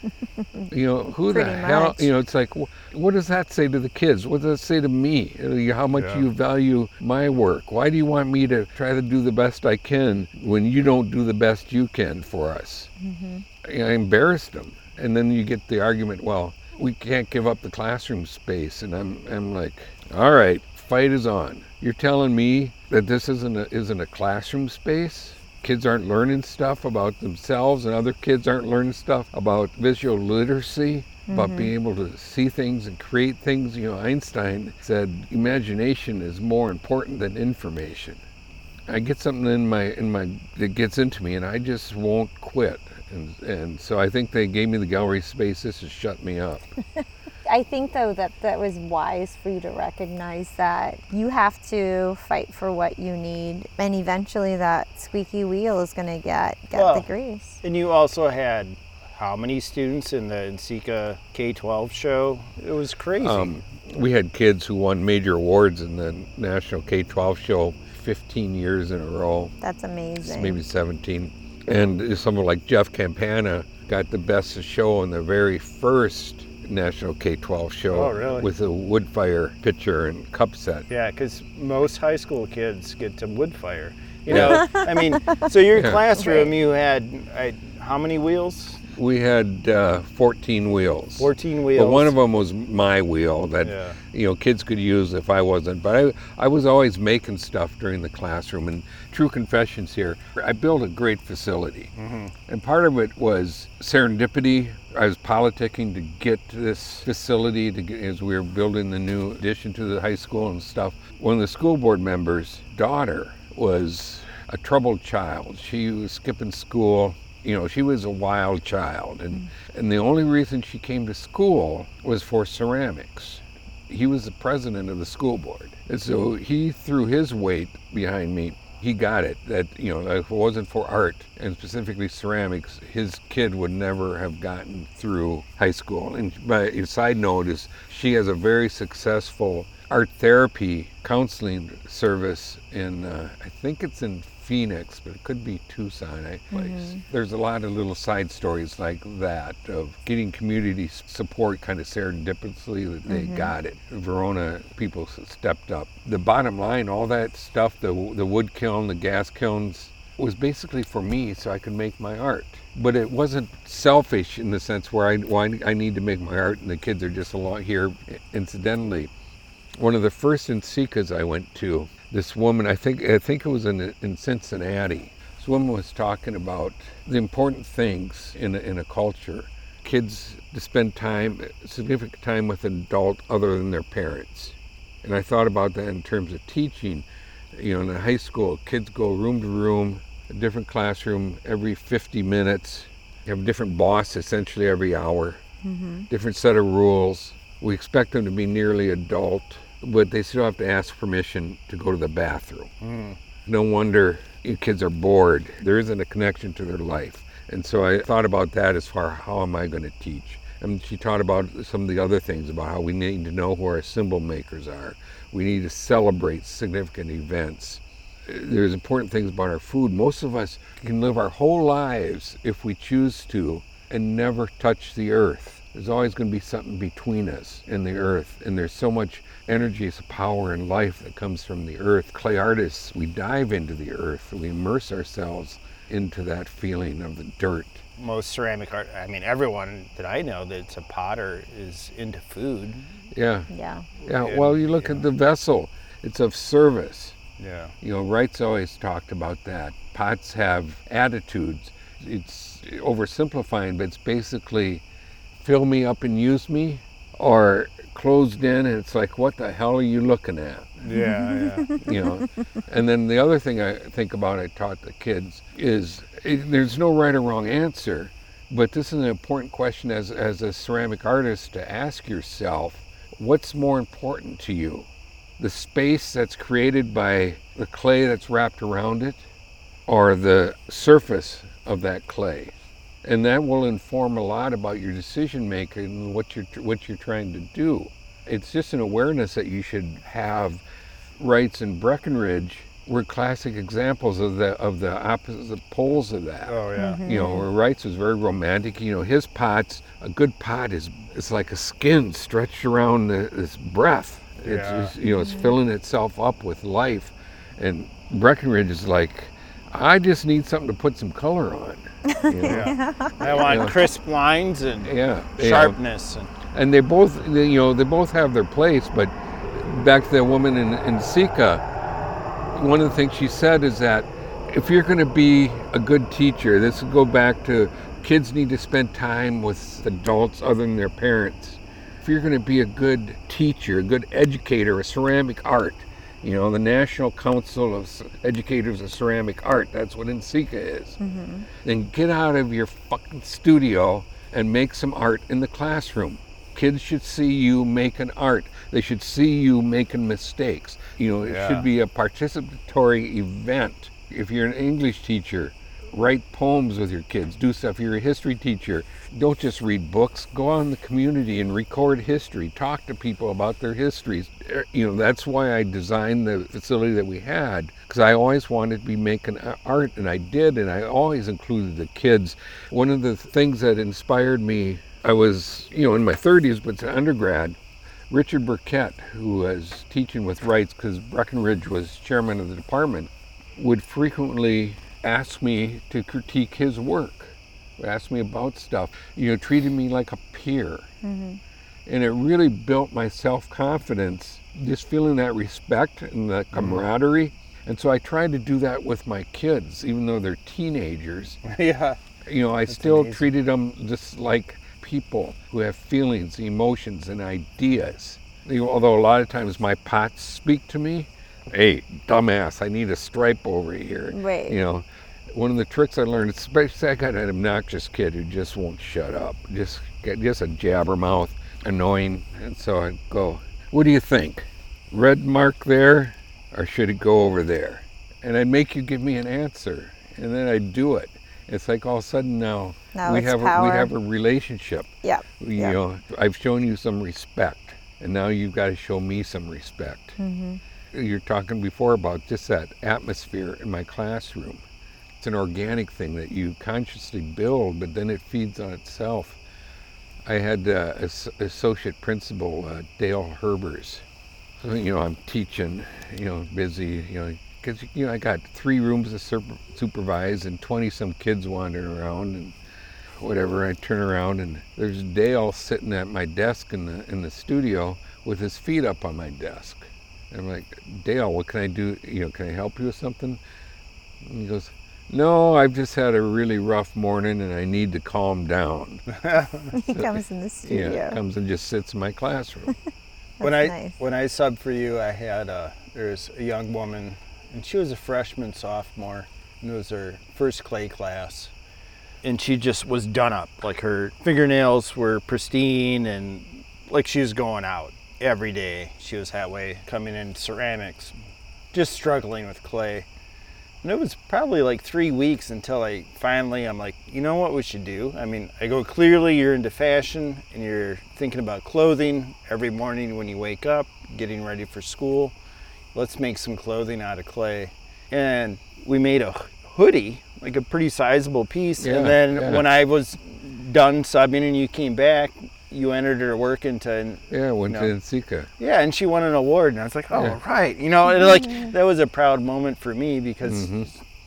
you know, who the Pretty hell? much. You know, it's like, wh- what does that say to the kids? What does that say to me? Uh, How much Yeah. you value my work? Why do you want me to try to do the best I can when you don't do the best you can for us? Mm-hmm. I embarrassed them. And then you get the argument, well, we can't give up the classroom space. And I'm, I'm like, all right, fight is on. You're telling me that this isn't a, isn't a classroom space? Kids aren't learning stuff about themselves, and other kids aren't learning stuff about visual literacy, about mm-hmm. being able to see things and create things. You know, Einstein said imagination is more important than information. I get something in my in my that gets into me, and I just won't quit. And and so I think they gave me the gallery space. This has shut me up. I think though that that was wise for you to recognize that you have to fight for what you need, and eventually that squeaky wheel is going to get get Well, the grease. And you also had how many students in the NCECA K-12 show? It was crazy. Um, we had kids who won major awards in the National K-12 show 15 years in a row, That's amazing. maybe 17. And someone like Jeff Campana got the best of show in the very first National K-12 show Oh, really? with a wood fire pitcher and cup set. Yeah, because most high school kids get to wood fire. You know, I mean, so your Yeah. classroom, you had I, how many wheels? We had uh, 14 wheels. 14 wheels. But one of them was my wheel that Yeah. You know kids could use if I wasn't. But I, I was always making stuff during the classroom. And true confessions here, I built a great facility, mm-hmm. and part of it was serendipity. I was politicking to get this facility to get, as we were building the new addition to the high school and stuff. One of the school board members' daughter was a troubled child. She was skipping school you know, she was a wild child, and, mm. and the only reason she came to school was for ceramics. He was the president of the school board, and so he threw his weight behind me. He got it that you know if it wasn't for art and specifically ceramics, his kid would never have gotten through high school. And my side note is she has a very successful art therapy counseling service in uh, I think it's in Phoenix, but it could be Tucson, I place. Mm-hmm. There's a lot of little side stories like that of getting community support kind of serendipitously that they mm-hmm. got it. Verona people stepped up. The bottom line, all that stuff, the, the wood kiln, the gas kilns, was basically for me so I could make my art. But it wasn't selfish in the sense where I, well, I need to make my art and the kids are just along here incidentally one of the first NCECAs I went to, this woman, I think I think it was in in Cincinnati. This woman was talking about the important things in a, in a culture. Kids to spend time, significant time with an adult other than their parents. And I thought about that in terms of teaching. You know, in a high school, kids go room to room, a different classroom every 50 minutes. You have a different boss essentially every hour, mm-hmm. different set of rules. We expect them to be nearly adult, but they still have to ask permission to go to the bathroom. Hmm. No wonder kids are bored. There isn't a connection to their life. And so I thought about that as far how am I going to teach. And she taught about some of the other things about how we need to know who our symbol makers are. We need to celebrate significant events. There's important things about our food. Most of us can live our whole lives if we choose to and never touch the earth. There's always going to be something between us and the earth. And there's so much energy, so power, and life that comes from the earth. Clay artists, we dive into the earth, we immerse ourselves into that feeling of the dirt. Most ceramic art, I mean, everyone that I know that's a potter is into food. Yeah, Yeah. yeah. Yeah, Well, you look yeah. at the vessel, it's of service. Yeah. You know, Reitz always talked about that. Pots have attitudes. It's oversimplifying, but it's basically fill me up and use me, or closed in and it's like, what the hell are you looking at? Yeah, yeah. you know and then the other thing i think about i taught the kids is it, there's no right or wrong answer but this is an important question as, as a ceramic artist to ask yourself what's more important to you the space that's created by the clay that's wrapped around it or the surface of that clay and that will inform a lot about your decision making and what you're what you're trying to do it's just an awareness that you should have Reitz and Breckenridge were classic examples of the of the opposite poles of that. Oh, yeah. Mm-hmm. You know, where Reitz was very romantic. You know, his pots, a good pot is it's like a skin stretched around the, this breath. It's, Yeah. it's you know, it's mm-hmm. filling itself up with life, and Breckenridge is like, I just need something to put some color on. You know? Yeah. I want Yeah. crisp lines and yeah, yeah. sharpness. And, and they both you know they both have their place but back to the woman in, in NCECA one of the things she said is that if you're going to be a good teacher this will go back to kids need to spend time with adults other than their parents if you're going to be a good teacher a good educator of ceramic art you know the national council of educators of ceramic art that's what NCECA is mm-hmm. then get out of your fucking studio and make some art in the classroom. Kids should see you making art. They should see you making mistakes. You know, it Yeah. should be a participatory event. If you're an English teacher, write poems with your kids, do stuff. You're a history teacher, don't just read books. Go out in the community and record history. Talk to people about their histories. Er, You know, that's why I designed the facility that we had because I always wanted to be making art, and I did, and I always included the kids. One of the things that inspired me, I was, you know, in my 30s, but to undergrad. Richard Burkett, who was teaching with Reitz because Breckenridge was chairman of the department, would frequently ask me to critique his work, asked me about stuff, you know, treated me like a peer. Mm-hmm. And it really built my self confidence, just feeling that respect and that mm-hmm. camaraderie. And so I tried to do that with my kids, even though they're teenagers. yeah. You know, I still amazing. treated them just like people who have feelings, emotions, and ideas. You know, although a lot of times my pots speak to me, hey, dumbass, I need a stripe over here. Right. You know, one of the tricks I learned, especially I got an obnoxious kid who just won't shut up, just just a jabbermouth, annoying. And so I go, what do you think? Red mark there, or should it go over there? And I'd make you give me an answer, and then I'd do it. It's like all of a sudden now, Now we have a, we have a relationship. Yep. You know, I've shown you some respect, and now you've got to show me some respect. Mm-hmm. You're talking before about just that atmosphere in my classroom. It's an organic thing that you consciously build, but then it feeds on itself. I had uh, as- associate principal uh, Dale Herbers. You know, I'm teaching, you know, busy, you know, because you know I got three rooms to sur- supervise and 20 some kids wandering around and whatever. I turn around and there's Dale sitting at my desk in the in the studio with his feet up on my desk. And I'm like, Dale, what can I do? You know, can I help you with something? And he goes, No, I've just had a really rough morning and I need to calm down. he comes in the studio. Yeah, comes and just sits in my classroom. when I nice. when I subbed for you, I had a there's a young woman, and she was a freshman sophomore, and it was her first clay class, and she just was done up. Like her fingernails were pristine, and like she was going out every day. She was that way, coming in ceramics, just struggling with clay. And it was probably like three weeks until I finally, I'm like, you know what we should do? I mean, I go, clearly you're into fashion and you're thinking about clothing every morning when you wake up, getting ready for school. Let's make some clothing out of clay. And we made a hoodie, like a pretty sizable piece. Yeah, and then yeah. when I was done subbing and you came back, you entered her work into Yeah, went No. to NCECA. yeah, and she won an award, and I was like, oh, Yeah. right. You know, and like that was a proud moment for me because Mm-hmm.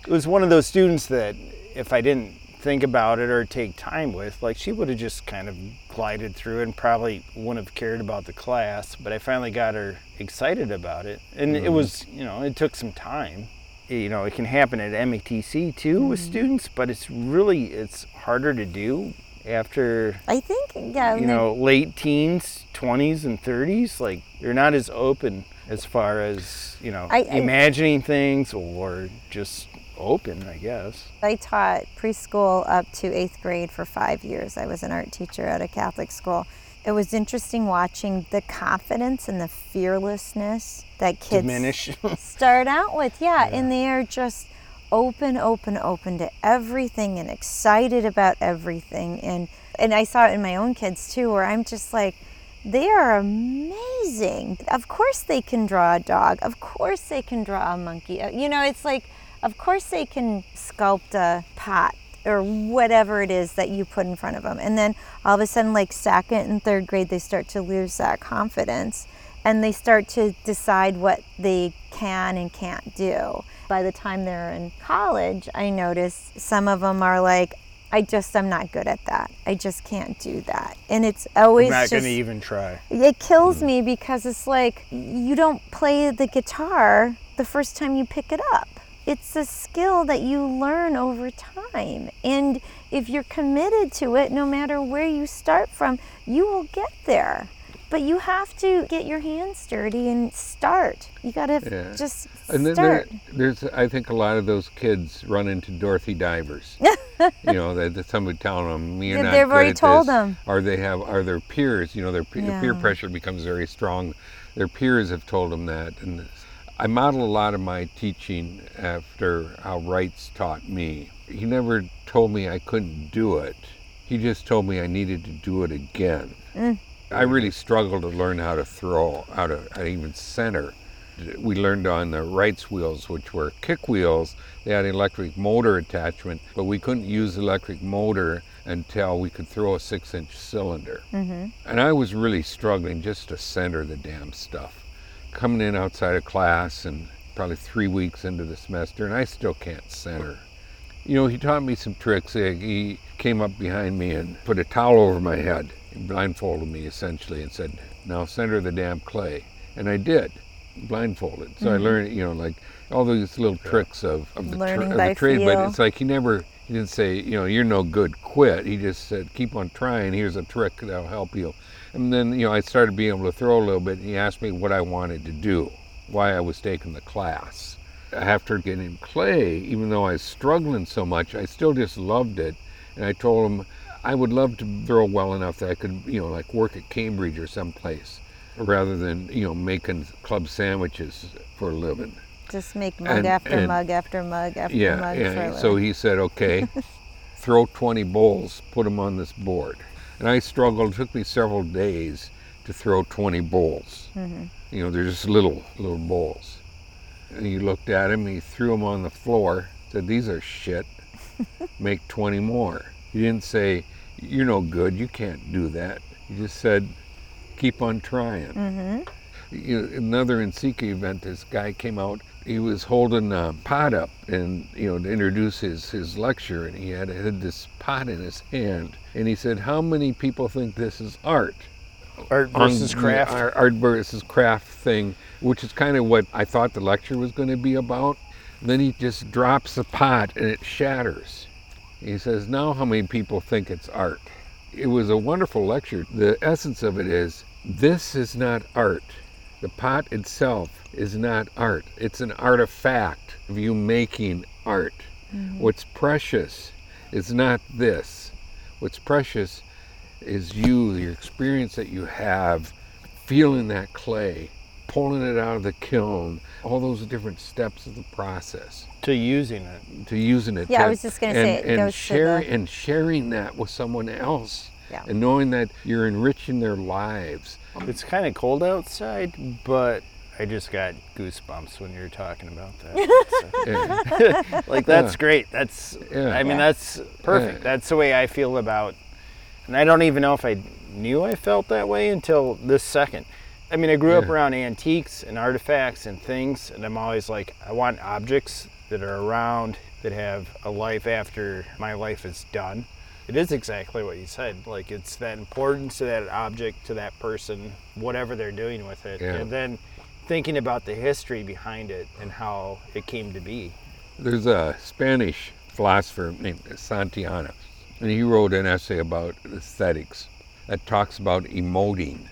it was one of those students that if I didn't think about it or take time with, like she would have just kind of glided through and probably wouldn't have cared about the class. But I finally got her excited about it, and Mm-hmm. it was, you know, it took some time. You know, it can happen at MATC too with students, but it's really it's harder to do after I think, yeah. you know, late teens, 20s, and 30s, like they're not as open as far as, you know, I- I- imagining things or just open, I guess. I taught preschool up to eighth grade for five years. I was an art teacher at a Catholic school. It was interesting watching the confidence and the fearlessness that kids Diminish. start out with. Yeah, and they are just open, open, open to everything and excited about everything. And and I saw it in my own kids too, where I'm just like, they are amazing. Of course they can draw a dog. Of course they can draw a monkey. Uh, You know, it's like, of course they can sculpt a pot or whatever it is that you put in front of them. And then all of a sudden, like second and third grade, they start to lose that confidence and they start to decide what they can and can't do. By the time they're in college, I notice some of them are like, I just I'm not good at that. I just can't do that. And it's always I'm not just to even try. it kills mm. me because it's like you don't play the guitar the first time you pick it up. It's a skill that you learn over time. And if you're committed to it, no matter where you start from, you will get there. But you have to get your hands dirty and start. You got to Yeah. just And then there, start. there's, I think a lot of those kids run into Dorothy Divers. you know, that, somebody telling them you're Yeah, not they've good already told this," them. or they have, are their peers. You know, their pe- peer Yeah. pressure becomes very strong. Their peers have told them that, and I model a lot of my teaching after how Reitz taught me. He never told me I couldn't do it. He just told me I needed to do it again. Mm. I really struggled to learn how to throw, how to, how to even center. We learned on the Reitz wheels, which were kick wheels. They had electric motor attachment, but we couldn't use electric motor until we could throw a six-inch cylinder. Mm-hmm. And I was really struggling just to center the damn stuff. Coming in outside of class and probably three weeks into the semester, and I still can't center. You know, he taught me some tricks. He- came up behind me and put a towel over my head, blindfolded me essentially, and said, "Now center the damn clay." And I did, blindfolded. So I mm-hmm. learned, you know, like all these little tricks of, of the, tra- of the trade. But it's like he never, he didn't say, you know, you're no good, quit. He just said, keep on trying. Here's a trick that'll help you. And then, you know, I started being able to throw a little bit. And he asked me what I wanted to do, why I was taking the class after getting clay, even though I was struggling so much, I still just loved it. And I told him I would love to throw well enough that I could, you know, like work at Cambridge or someplace, rather than, you know, making club sandwiches for a living. Just make mug And- after and- mug after mug after Yeah, mug for yeah. So he said, okay, throw 20 bowls, put them on this board. And I struggled. It took me several days to throw 20 bowls. Mm-hmm. You know, they're just little, little bowls. And he looked at him, he threw them on the floor, said, these are shit. Make 20 more. He didn't say, you're no good, you can't do that. He just said, keep on trying. Mm-hmm. You know, another NCECA event, this guy came out. He was holding a pot up, and you know, to introduce his his lecture, and he had, had this pot in his hand, and he said, "How many people think this is art?" Art versus on- craft. Art, art versus craft thing, which is kind of what I thought the lecture was going to be about. Then he just drops the pot, and it shatters. He says, "Now, how many people think it's art?" It was a wonderful lecture. The essence of it is this is not art. The pot itself is not art. It's an artifact of you making art. Mm-hmm. What's precious is not this. What's precious is you, your experience that you have feeling that clay, pulling it out of the kiln, all those different steps of the process To using it. to using it. Yeah, to- I was just gonna and, say, it and goes to sharing the- and sharing that with someone else, Yeah. and knowing that you're enriching their lives. It's kind of cold outside, but I just got goosebumps when you were talking about that. Yeah. like that's Yeah. great. That's Yeah. I mean Yeah. that's perfect. Yeah. That's the way I feel about and I don't even know if I knew I felt that way until this second. I mean, I grew up around antiques and artifacts and things and I'm always like I want objects that are around that have a life after my life is done. It is exactly what you said. Like it's that importance to that object, to that person, whatever they're doing with it. Yeah. And then thinking about the history behind it and how it came to be. There's a Spanish philosopher named Santayana, and he wrote an essay about aesthetics that talks about emoting.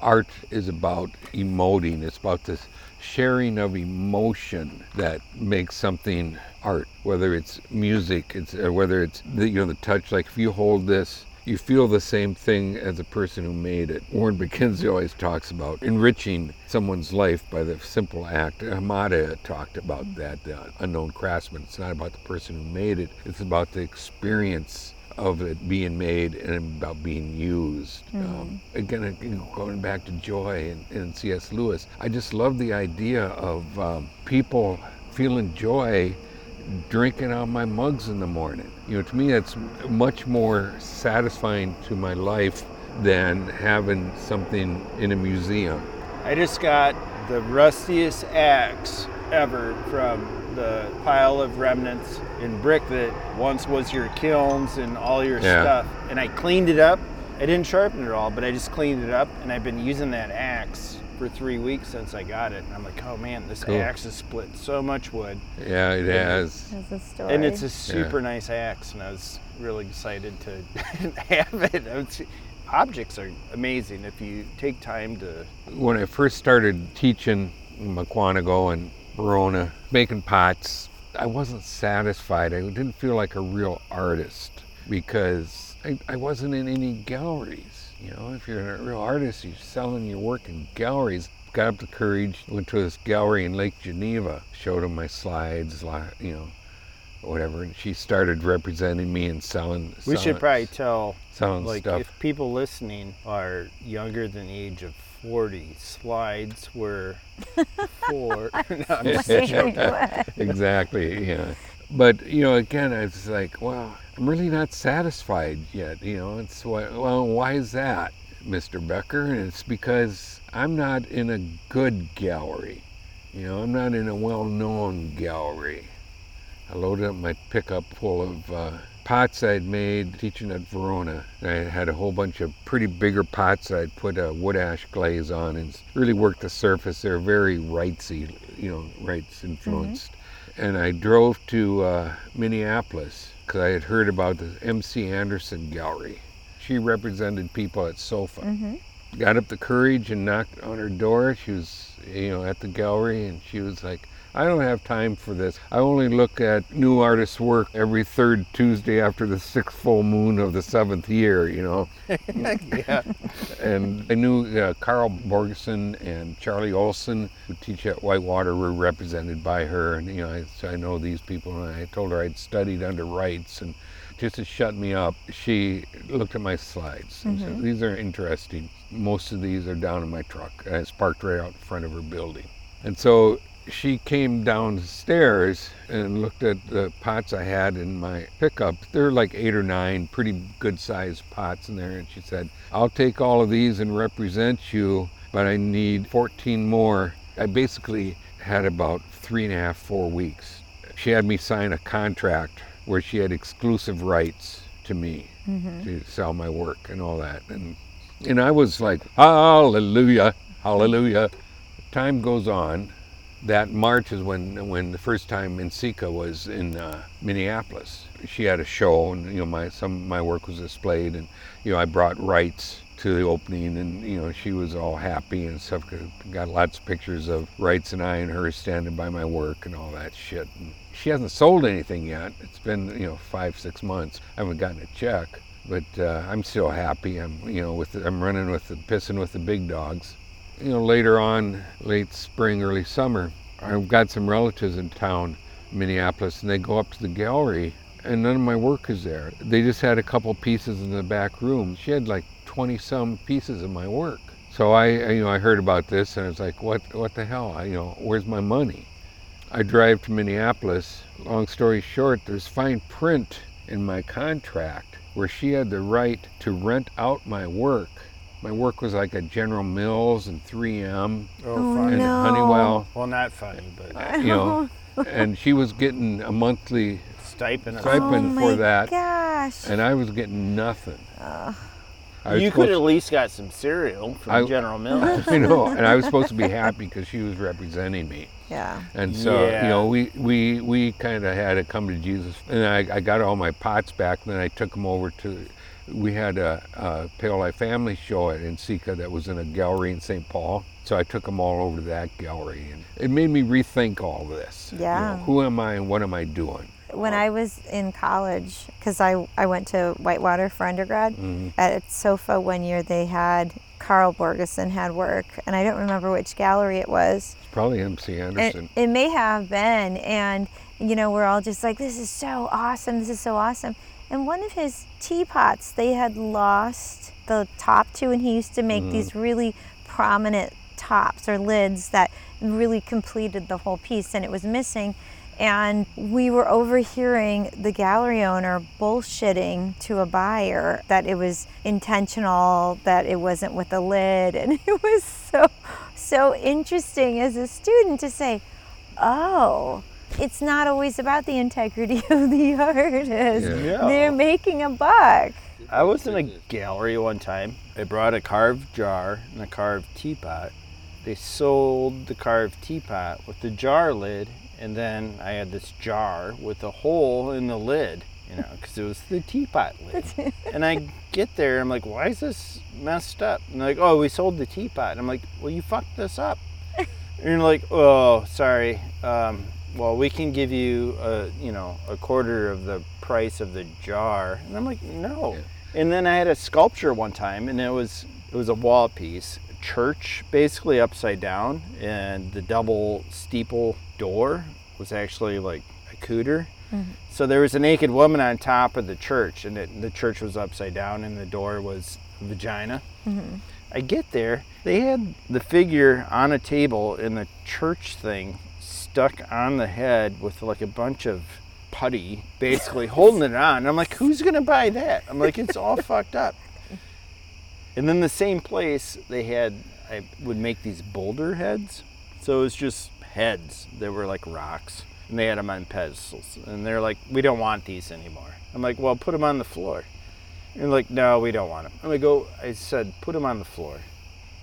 Art is about emoting. It's about this sharing of emotion that makes something art. Whether it's music, it's or whether it's the, you know the touch. Like if you hold this, you feel the same thing as the person who made it. Warren MacKenzie always talks about enriching someone's life by the simple act. Hamada talked about that, uh, unknown craftsman. It's not about the person who made it, it's about the experience of it being made and about being used. Um, again, again, going back to Joy and, and C.S. Lewis, I just love the idea of um, people feeling joy drinking out my mugs in the morning. You know, to me, that's much more satisfying to my life than having something in a museum. I just got the rustiest axe ever from the pile of remnants in brick that once was your kilns and all your Yeah. stuff. And I cleaned it up. I didn't sharpen it all, but I just cleaned it up. And I've been using that axe for three weeks since I got it. And I'm like, oh man, this Cool. axe has split so much wood. Yeah, it has. That's a story. And it's a super nice axe. And I was really excited to have it. Was- objects are amazing if you take time to When I first started teaching in Mukwonago and Verona, making pots, I wasn't satisfied. I didn't feel like a real artist because I, I wasn't in any galleries. You know, if you're a real artist, you're selling your work in galleries. Got up the courage, went to this gallery in Lake Geneva, showed them my slides, li- you know, whatever. And she started representing me and selling. We selling, should probably tell, selling like, stuff. if people listening are younger than the age of 40, slides were for. no, I'm just joking. exactly yeah but you know again it's like well i'm really not satisfied yet you know it's why, well why is that mr becker and it's because i'm not in a good gallery you know i'm not in a well-known gallery i loaded up my pickup full of uh, pots i'd made teaching at verona i had a whole bunch of pretty bigger pots i'd put a wood ash glaze on and really worked the surface they're very Reitzy you know Reitz influenced and I drove to uh, Minneapolis because I had heard about the M.C. Anderson Gallery. She represented people at SOFA. Got up the courage and knocked on her door. She was, you know, at the gallery, and she was like, "I don't have time for this. I only look at new artists' work every third Tuesday after the sixth full moon of the seventh year." You know yeah. and I knew uh, Carl Borgeson and Charlie Olson, who teach at Whitewater, were represented by her, and you know, I, so I know these people. And I told her I'd studied under Reitz, and just to shut me up, she looked at my slides and said, "These are interesting. Most of these are down in my truck, and it's parked right out in front of her building." And so she came downstairs and looked at the pots I had in my pickup. There were like eight or nine pretty good sized pots in there. And she said, I'll take all of these and represent you, but I need 14 more. I basically had about three and a half, four weeks. She had me sign a contract where she had exclusive rights to me mm-hmm. to sell my work and all that. And, and I was like, hallelujah, hallelujah. Time goes on that March is when when the first time NCECA was in uh, Minneapolis. She had a show, and you know my some of my work was displayed, and you know I brought Reitz to the opening, and you know she was all happy and stuff. Got lots of pictures of Reitz and I and her standing by my work and all that shit. And she hasn't sold anything yet. It's been you know five six months. I haven't gotten a check, but uh, I'm still happy. I'm you know with the, I'm running with the pissing with the big dogs. You know later on, late spring, early summer, I've got some relatives in town, Minneapolis, and they go up to the gallery and none of my work is there. They just had a couple pieces in the back room. She had like 20 some pieces of my work. So I, you know, I heard about this and I was like, what, what the hell? I, you know, where's my money? I drive to Minneapolis. Long story short, there's fine print in my contract where she had the right to rent out my work. My work was like at General Mills and 3M Oh, Oh, and no. Honeywell, Well, not funny, but you know, and she was getting a monthly stipend. Stipend. oh Stipend my for that. gosh. and I was getting nothing. I was You could at least got some cereal from I- General Mills. I know, and I was supposed to be happy because she was representing me. yeah. And so, Yeah. you know, we we, we kind of had to come to Jesus. And I, I got all my pots back, and then I took them over to, we had a, a Pale Life Family show at NCECA that was in a gallery in St. Paul. So I took them all over to that gallery. And it made me rethink all this. You Yeah. know, who am I and what am I doing? When I was in college, because I, I went to Whitewater for undergrad, Mm-hmm. at SOFA one year they had Carl Borgeson had work, and I don't remember which gallery it was. It's probably MC It, Anderson. it may have been, and you know, we're all just like, this is so awesome, this is so awesome. And one of his teapots, they had lost the top to, and he used to make mm-hmm. these really prominent tops or lids that really completed the whole piece, and it was missing. And we were overhearing the gallery owner bullshitting to a buyer that it was intentional, that it wasn't with a lid. And it was so, so interesting as a student to say, oh, it's not always about the integrity of the artist. Yeah. They're making a buck. I was in a gallery one time. I brought a carved jar and a carved teapot. They sold the carved teapot with the jar lid, and then I had this jar with a hole in the lid, you know, because it was the teapot lid. and I get there, I'm like, why is this messed up? And they're like, oh, we sold the teapot. And I'm like, well, you fucked this up. and you're like, oh, sorry. Um, well, we can give you a, you know, a quarter of the price of the jar. And I'm like, no. And then I had a sculpture one time, and it was it was a wall piece, church basically upside down, and the double steeple door was actually like a cooter. Mm-hmm. So there was a naked woman on top of the church, and it, the church was upside down, and the door was vagina. Mm-hmm. I get there, they had the figure on a table, and the church thing stuck on the head with like a bunch of putty, basically holding it on. I'm like, who's gonna buy that? I'm like, it's all fucked up. And then the same place they had, I would make these boulder heads. So it was just heads that were like rocks, and they had them on pedestals. And they're like, we don't want these anymore. I'm like, well, put them on the floor. And like, no, we don't want them. I'm like, go. I said, put them on the floor.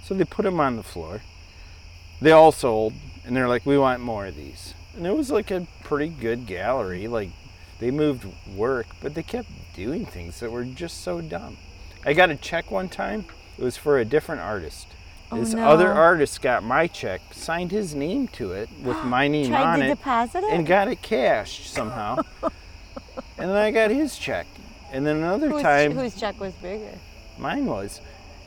So they put them on the floor. They all sold, and they're like, we want more of these. And it was like a pretty good gallery. Like they moved work, but they kept doing things that were just so dumb. I got a check one time. It was for a different artist. Oh, this no. other artist got my check, signed his name to it with my name Tried on to it, deposit it? and got it cashed somehow. and then I got his check. And then another time, whose check was bigger? mine was.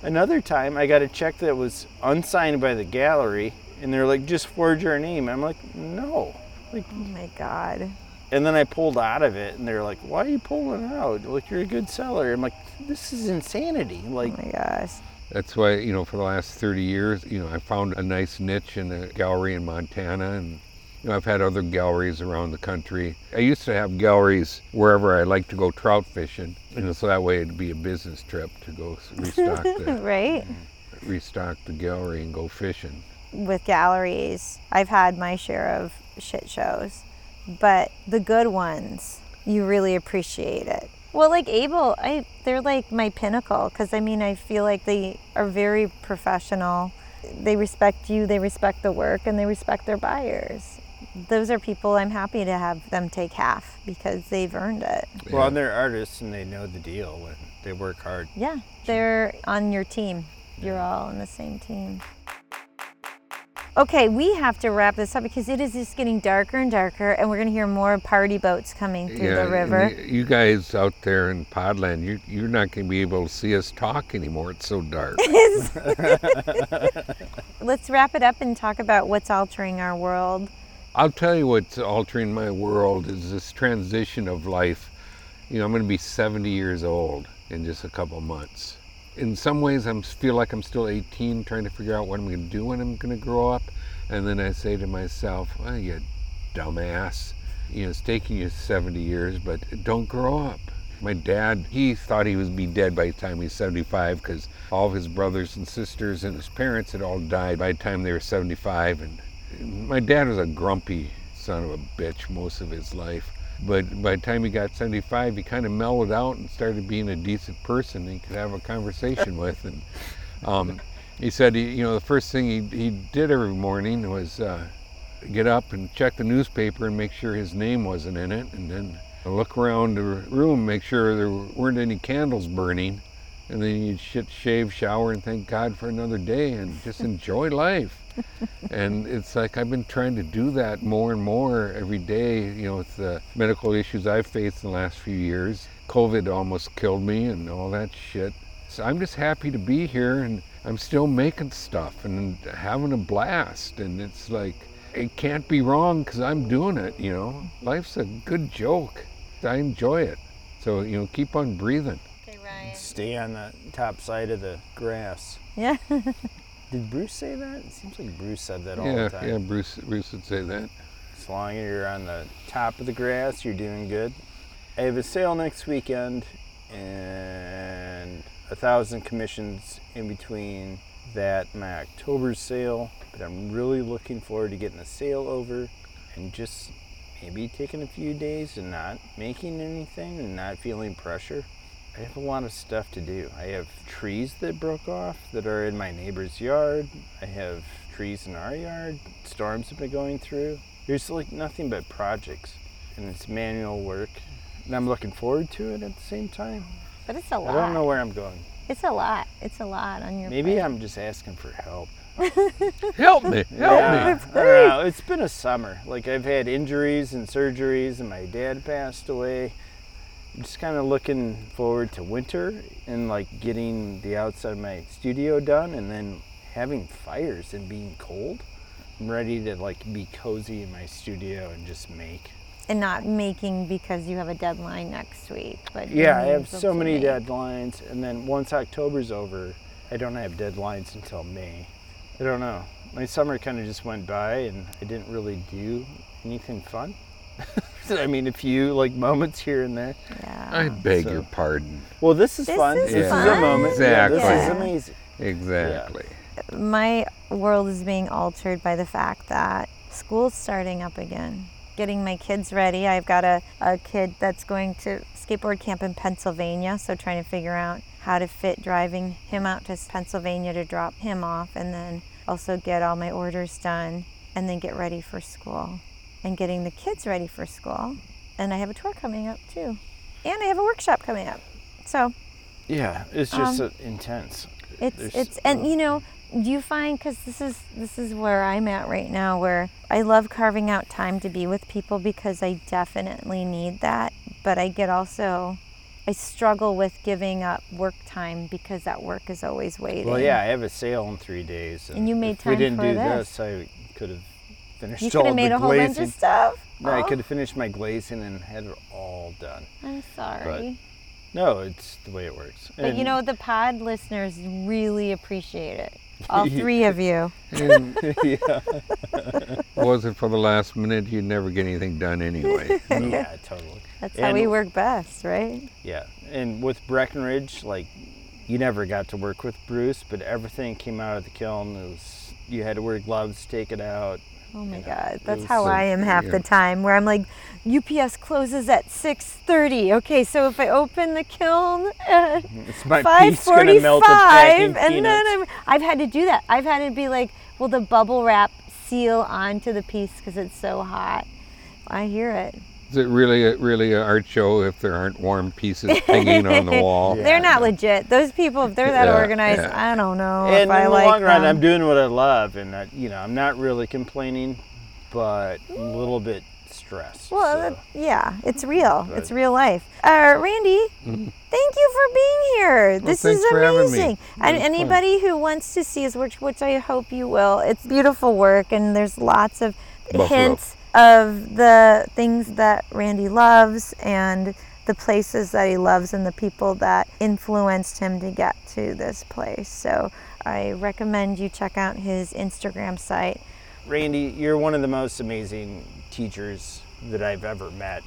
Another time, I got a check that was unsigned by the gallery, and they're like, just forge your name. I'm like, no. Like, Oh my God. and then I pulled out of it, and they're like, why are you pulling out? Like, you're a good seller. I'm like, this is insanity. Oh like, Oh my gosh. That's why, you know, for the last 30 years, you know, I found a nice niche in a gallery in Montana and you know, I've had other galleries around the country. I used to have galleries wherever I like to go trout fishing, you know, so that way it'd be a business trip to go restock the Right? restock the gallery and go fishing. With galleries, I've had my share of shit shows, but the good ones, you really appreciate it. Well, like Abel, I they're like my pinnacle because I mean I feel like they are very professional. They respect you, they respect the work, and they respect their buyers. Those are people I'm happy to have them take half because they've earned it. well, and they're artists, and they know the deal. When they work hard. Yeah, they're on your team. You're all on the same team. Okay, we have to wrap this up because it is just getting darker and darker, and we're going to hear more party boats coming through the river. You guys out there in Podland, you, you're not going to be able to see us talk anymore. It's so dark. Let's wrap it up and talk about what's altering our world. I'll tell you what's altering my world is this transition of life. You know, I'm going to be 70 years old in just a couple months. In some ways, I feel like I'm still 18, trying to figure out what I'm going to do when I'm going to grow up. And then I say to myself, well, you dumbass. You know, it's taking you 70 years, but don't grow up. My dad, he thought he would be dead by the time he was 75 because all of his brothers and sisters and his parents had all died by the time they were 75. And my dad was a grumpy son of a bitch most of his life. But by the time he got 75, he kind of mellowed out and started being a decent person he could have a conversation with. And um, he said, he, you know, the first thing he, he did every morning was uh, get up and check the newspaper and make sure his name wasn't in it, and then look around the room, make sure there weren't any candles burning, and then you'd shit, shave, shower, and thank God for another day and just enjoy life. And it's like I've been trying to do that more and more every day, you know, with the medical issues I've faced in the last few years. COVID almost killed me and all that shit. So I'm just happy to be here and I'm still making stuff and having a blast. And it's like, it can't be wrong because I'm doing it, you know. Life's a good joke. I enjoy it. So, you know, keep on breathing. Okay, Ryan. Stay on the top side of the grass. Yeah. Did Bruce say that? It seems like Bruce said that all yeah, the time. yeah, Bruce, Bruce would say that. As long as you're on the top of the grass, you're doing good. I have a sale next weekend and a thousand commissions in between that and my October sale. But I'm really looking forward to getting the sale over and just maybe taking a few days and not making anything and not feeling pressure. I have a lot of stuff to do. I have trees that broke off that are in my neighbor's yard. I have trees in our yard. Storms have been going through. There's like nothing but projects and it's manual work. And I'm looking forward to it at the same time. But it's a lot. I don't know where I'm going. It's a lot. It's a lot on your Maybe plate. I'm just asking for help. Help me, help me. yeah, I don't know. It's been a summer. Like I've had injuries and surgeries, and my dad passed away. I'm just kind of looking forward to winter and like getting the outside of my studio done, and then having fires and being cold. I'm ready to like be cozy in my studio and just make. and not making because you have a deadline next week. But Yeah, I have so many make. deadlines, and then once October's over, I don't have deadlines until May. I don't know. My summer kind of just went by, and I didn't really do anything fun. I mean, a few like moments here and there. Yeah. I beg So- your pardon. Well, this is This fun. is this is a moment. Yeah, this Exactly. is amazing. Exactly. my world is being altered by the fact that school's starting up again. Getting my kids ready. I've got a, a kid that's going to skateboard camp in Pennsylvania, so trying to figure out how to fit driving him out to Pennsylvania to drop him off and then also get all my orders done and then get ready for school and getting the kids ready for school. And I have a tour coming up too. And I have a workshop coming up. So Yeah, it's just Um, intense. it's There's- it's and you know do you find because this is this is where i'm at right now where i love carving out time to be with people because i definitely need that but i get also i struggle with giving up work time because that work is always waiting Well, yeah, I have a sale in three days. And you made time if we didn't for do this. I could have finished you all could have made the a whole bunch of stuff No, I Oh, could have finished my glazing and had it all done. i'm sorry No, it's the way it works. but you know the pod listeners really appreciate it all three of you And yeah, was it for the last minute, you'd never get anything done anyway. yeah, totally. that's how we work best right Yeah, and with Breckenridge, like you never got to work with Bruce, but everything came out of the kiln. It was you had to wear gloves, take it out. Oh my God, that's how so- I am half yeah. the time. Where I'm like, UPS closes at 6:30. Okay, so if I open the kiln at my piece gonna 5:45, melt a packing and then. I'm, I've had to do that. I've had to be like, will the bubble wrap seal onto the piece because it's so hot? I hear it. Is it really a, really an art show if there aren't warm pieces hanging on the wall? Yeah. they're not legit. Those people, if they're that Yeah, organized, yeah. I don't know and if I in the like long run, them. I'm doing what I love, and I, you know, I'm not really complaining, but a little bit stressed. Well, so. yeah, it's real. But- It's real life. Uh, Randy, thank you for being here. this is Mm-hmm. thanks for having me. amazing. And It was fun. anybody who wants to see his work, which I hope you will, it's beautiful work, and there's lots of Buffalo. hints of the things that Randy loves and the places that he loves and the people that influenced him to get to this place. So I recommend you check out his Instagram site. Randy, you're one of the most amazing teachers that I've ever met.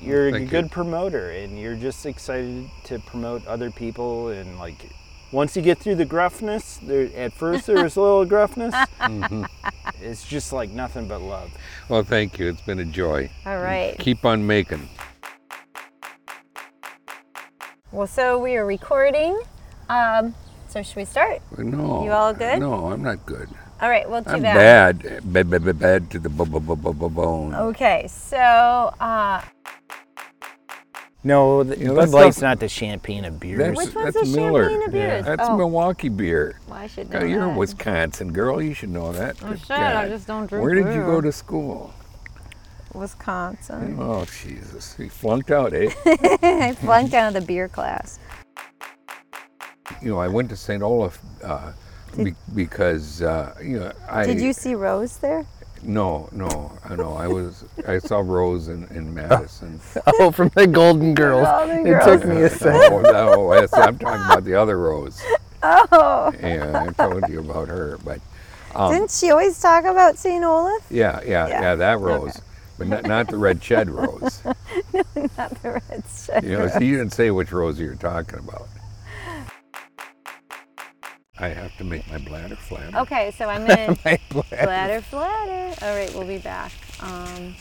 You're a thank you. good promoter, and you're just excited to promote other people. And like, once you get through the gruffness, there at first there was a little gruffness. Mm-hmm. It's just like nothing but love. Well, thank you. It's been a joy. All right. Keep on making. Well, so we are recording. Um, so should we start? No. You all good? No, I'm not good. All right, well, too I'm bad. bad. Bad, bad, bad, bad to the bone. Okay, so uh, No, the, You know, Bud that's Light's not- not the champagne of beers. That's, Which one's that's the Miller. champagne of beers? That's Oh. Milwaukee beer. well, I should God, know you're a that. Wisconsin girl. You should know that. Oh, Good shit, I God. just don't drink Where did you beer. go to school? Wisconsin. Oh, Jesus. You flunked out, eh? I flunked out of the beer class. you know, I went to St. Olaf uh, be- because, uh, you know, I. Did you see Rose there? No, no, I know. I was. I saw Rose in, in Madison. oh, from the Golden Girls. Golden it Girls. took me a second. oh, no, yes, I'm talking about the other Rose. Oh, Yeah, I told you about her, but um, didn't she always talk about St. Olaf? yeah, yeah, Yeah, yeah, that Rose, but not, not the red shed Rose. Not the red shed. You know, so you didn't say which Rose you're talking about. I have to make my bladder flatter. Okay, so I'm gonna My bladder. bladder flatter. All right, we'll be back. Um,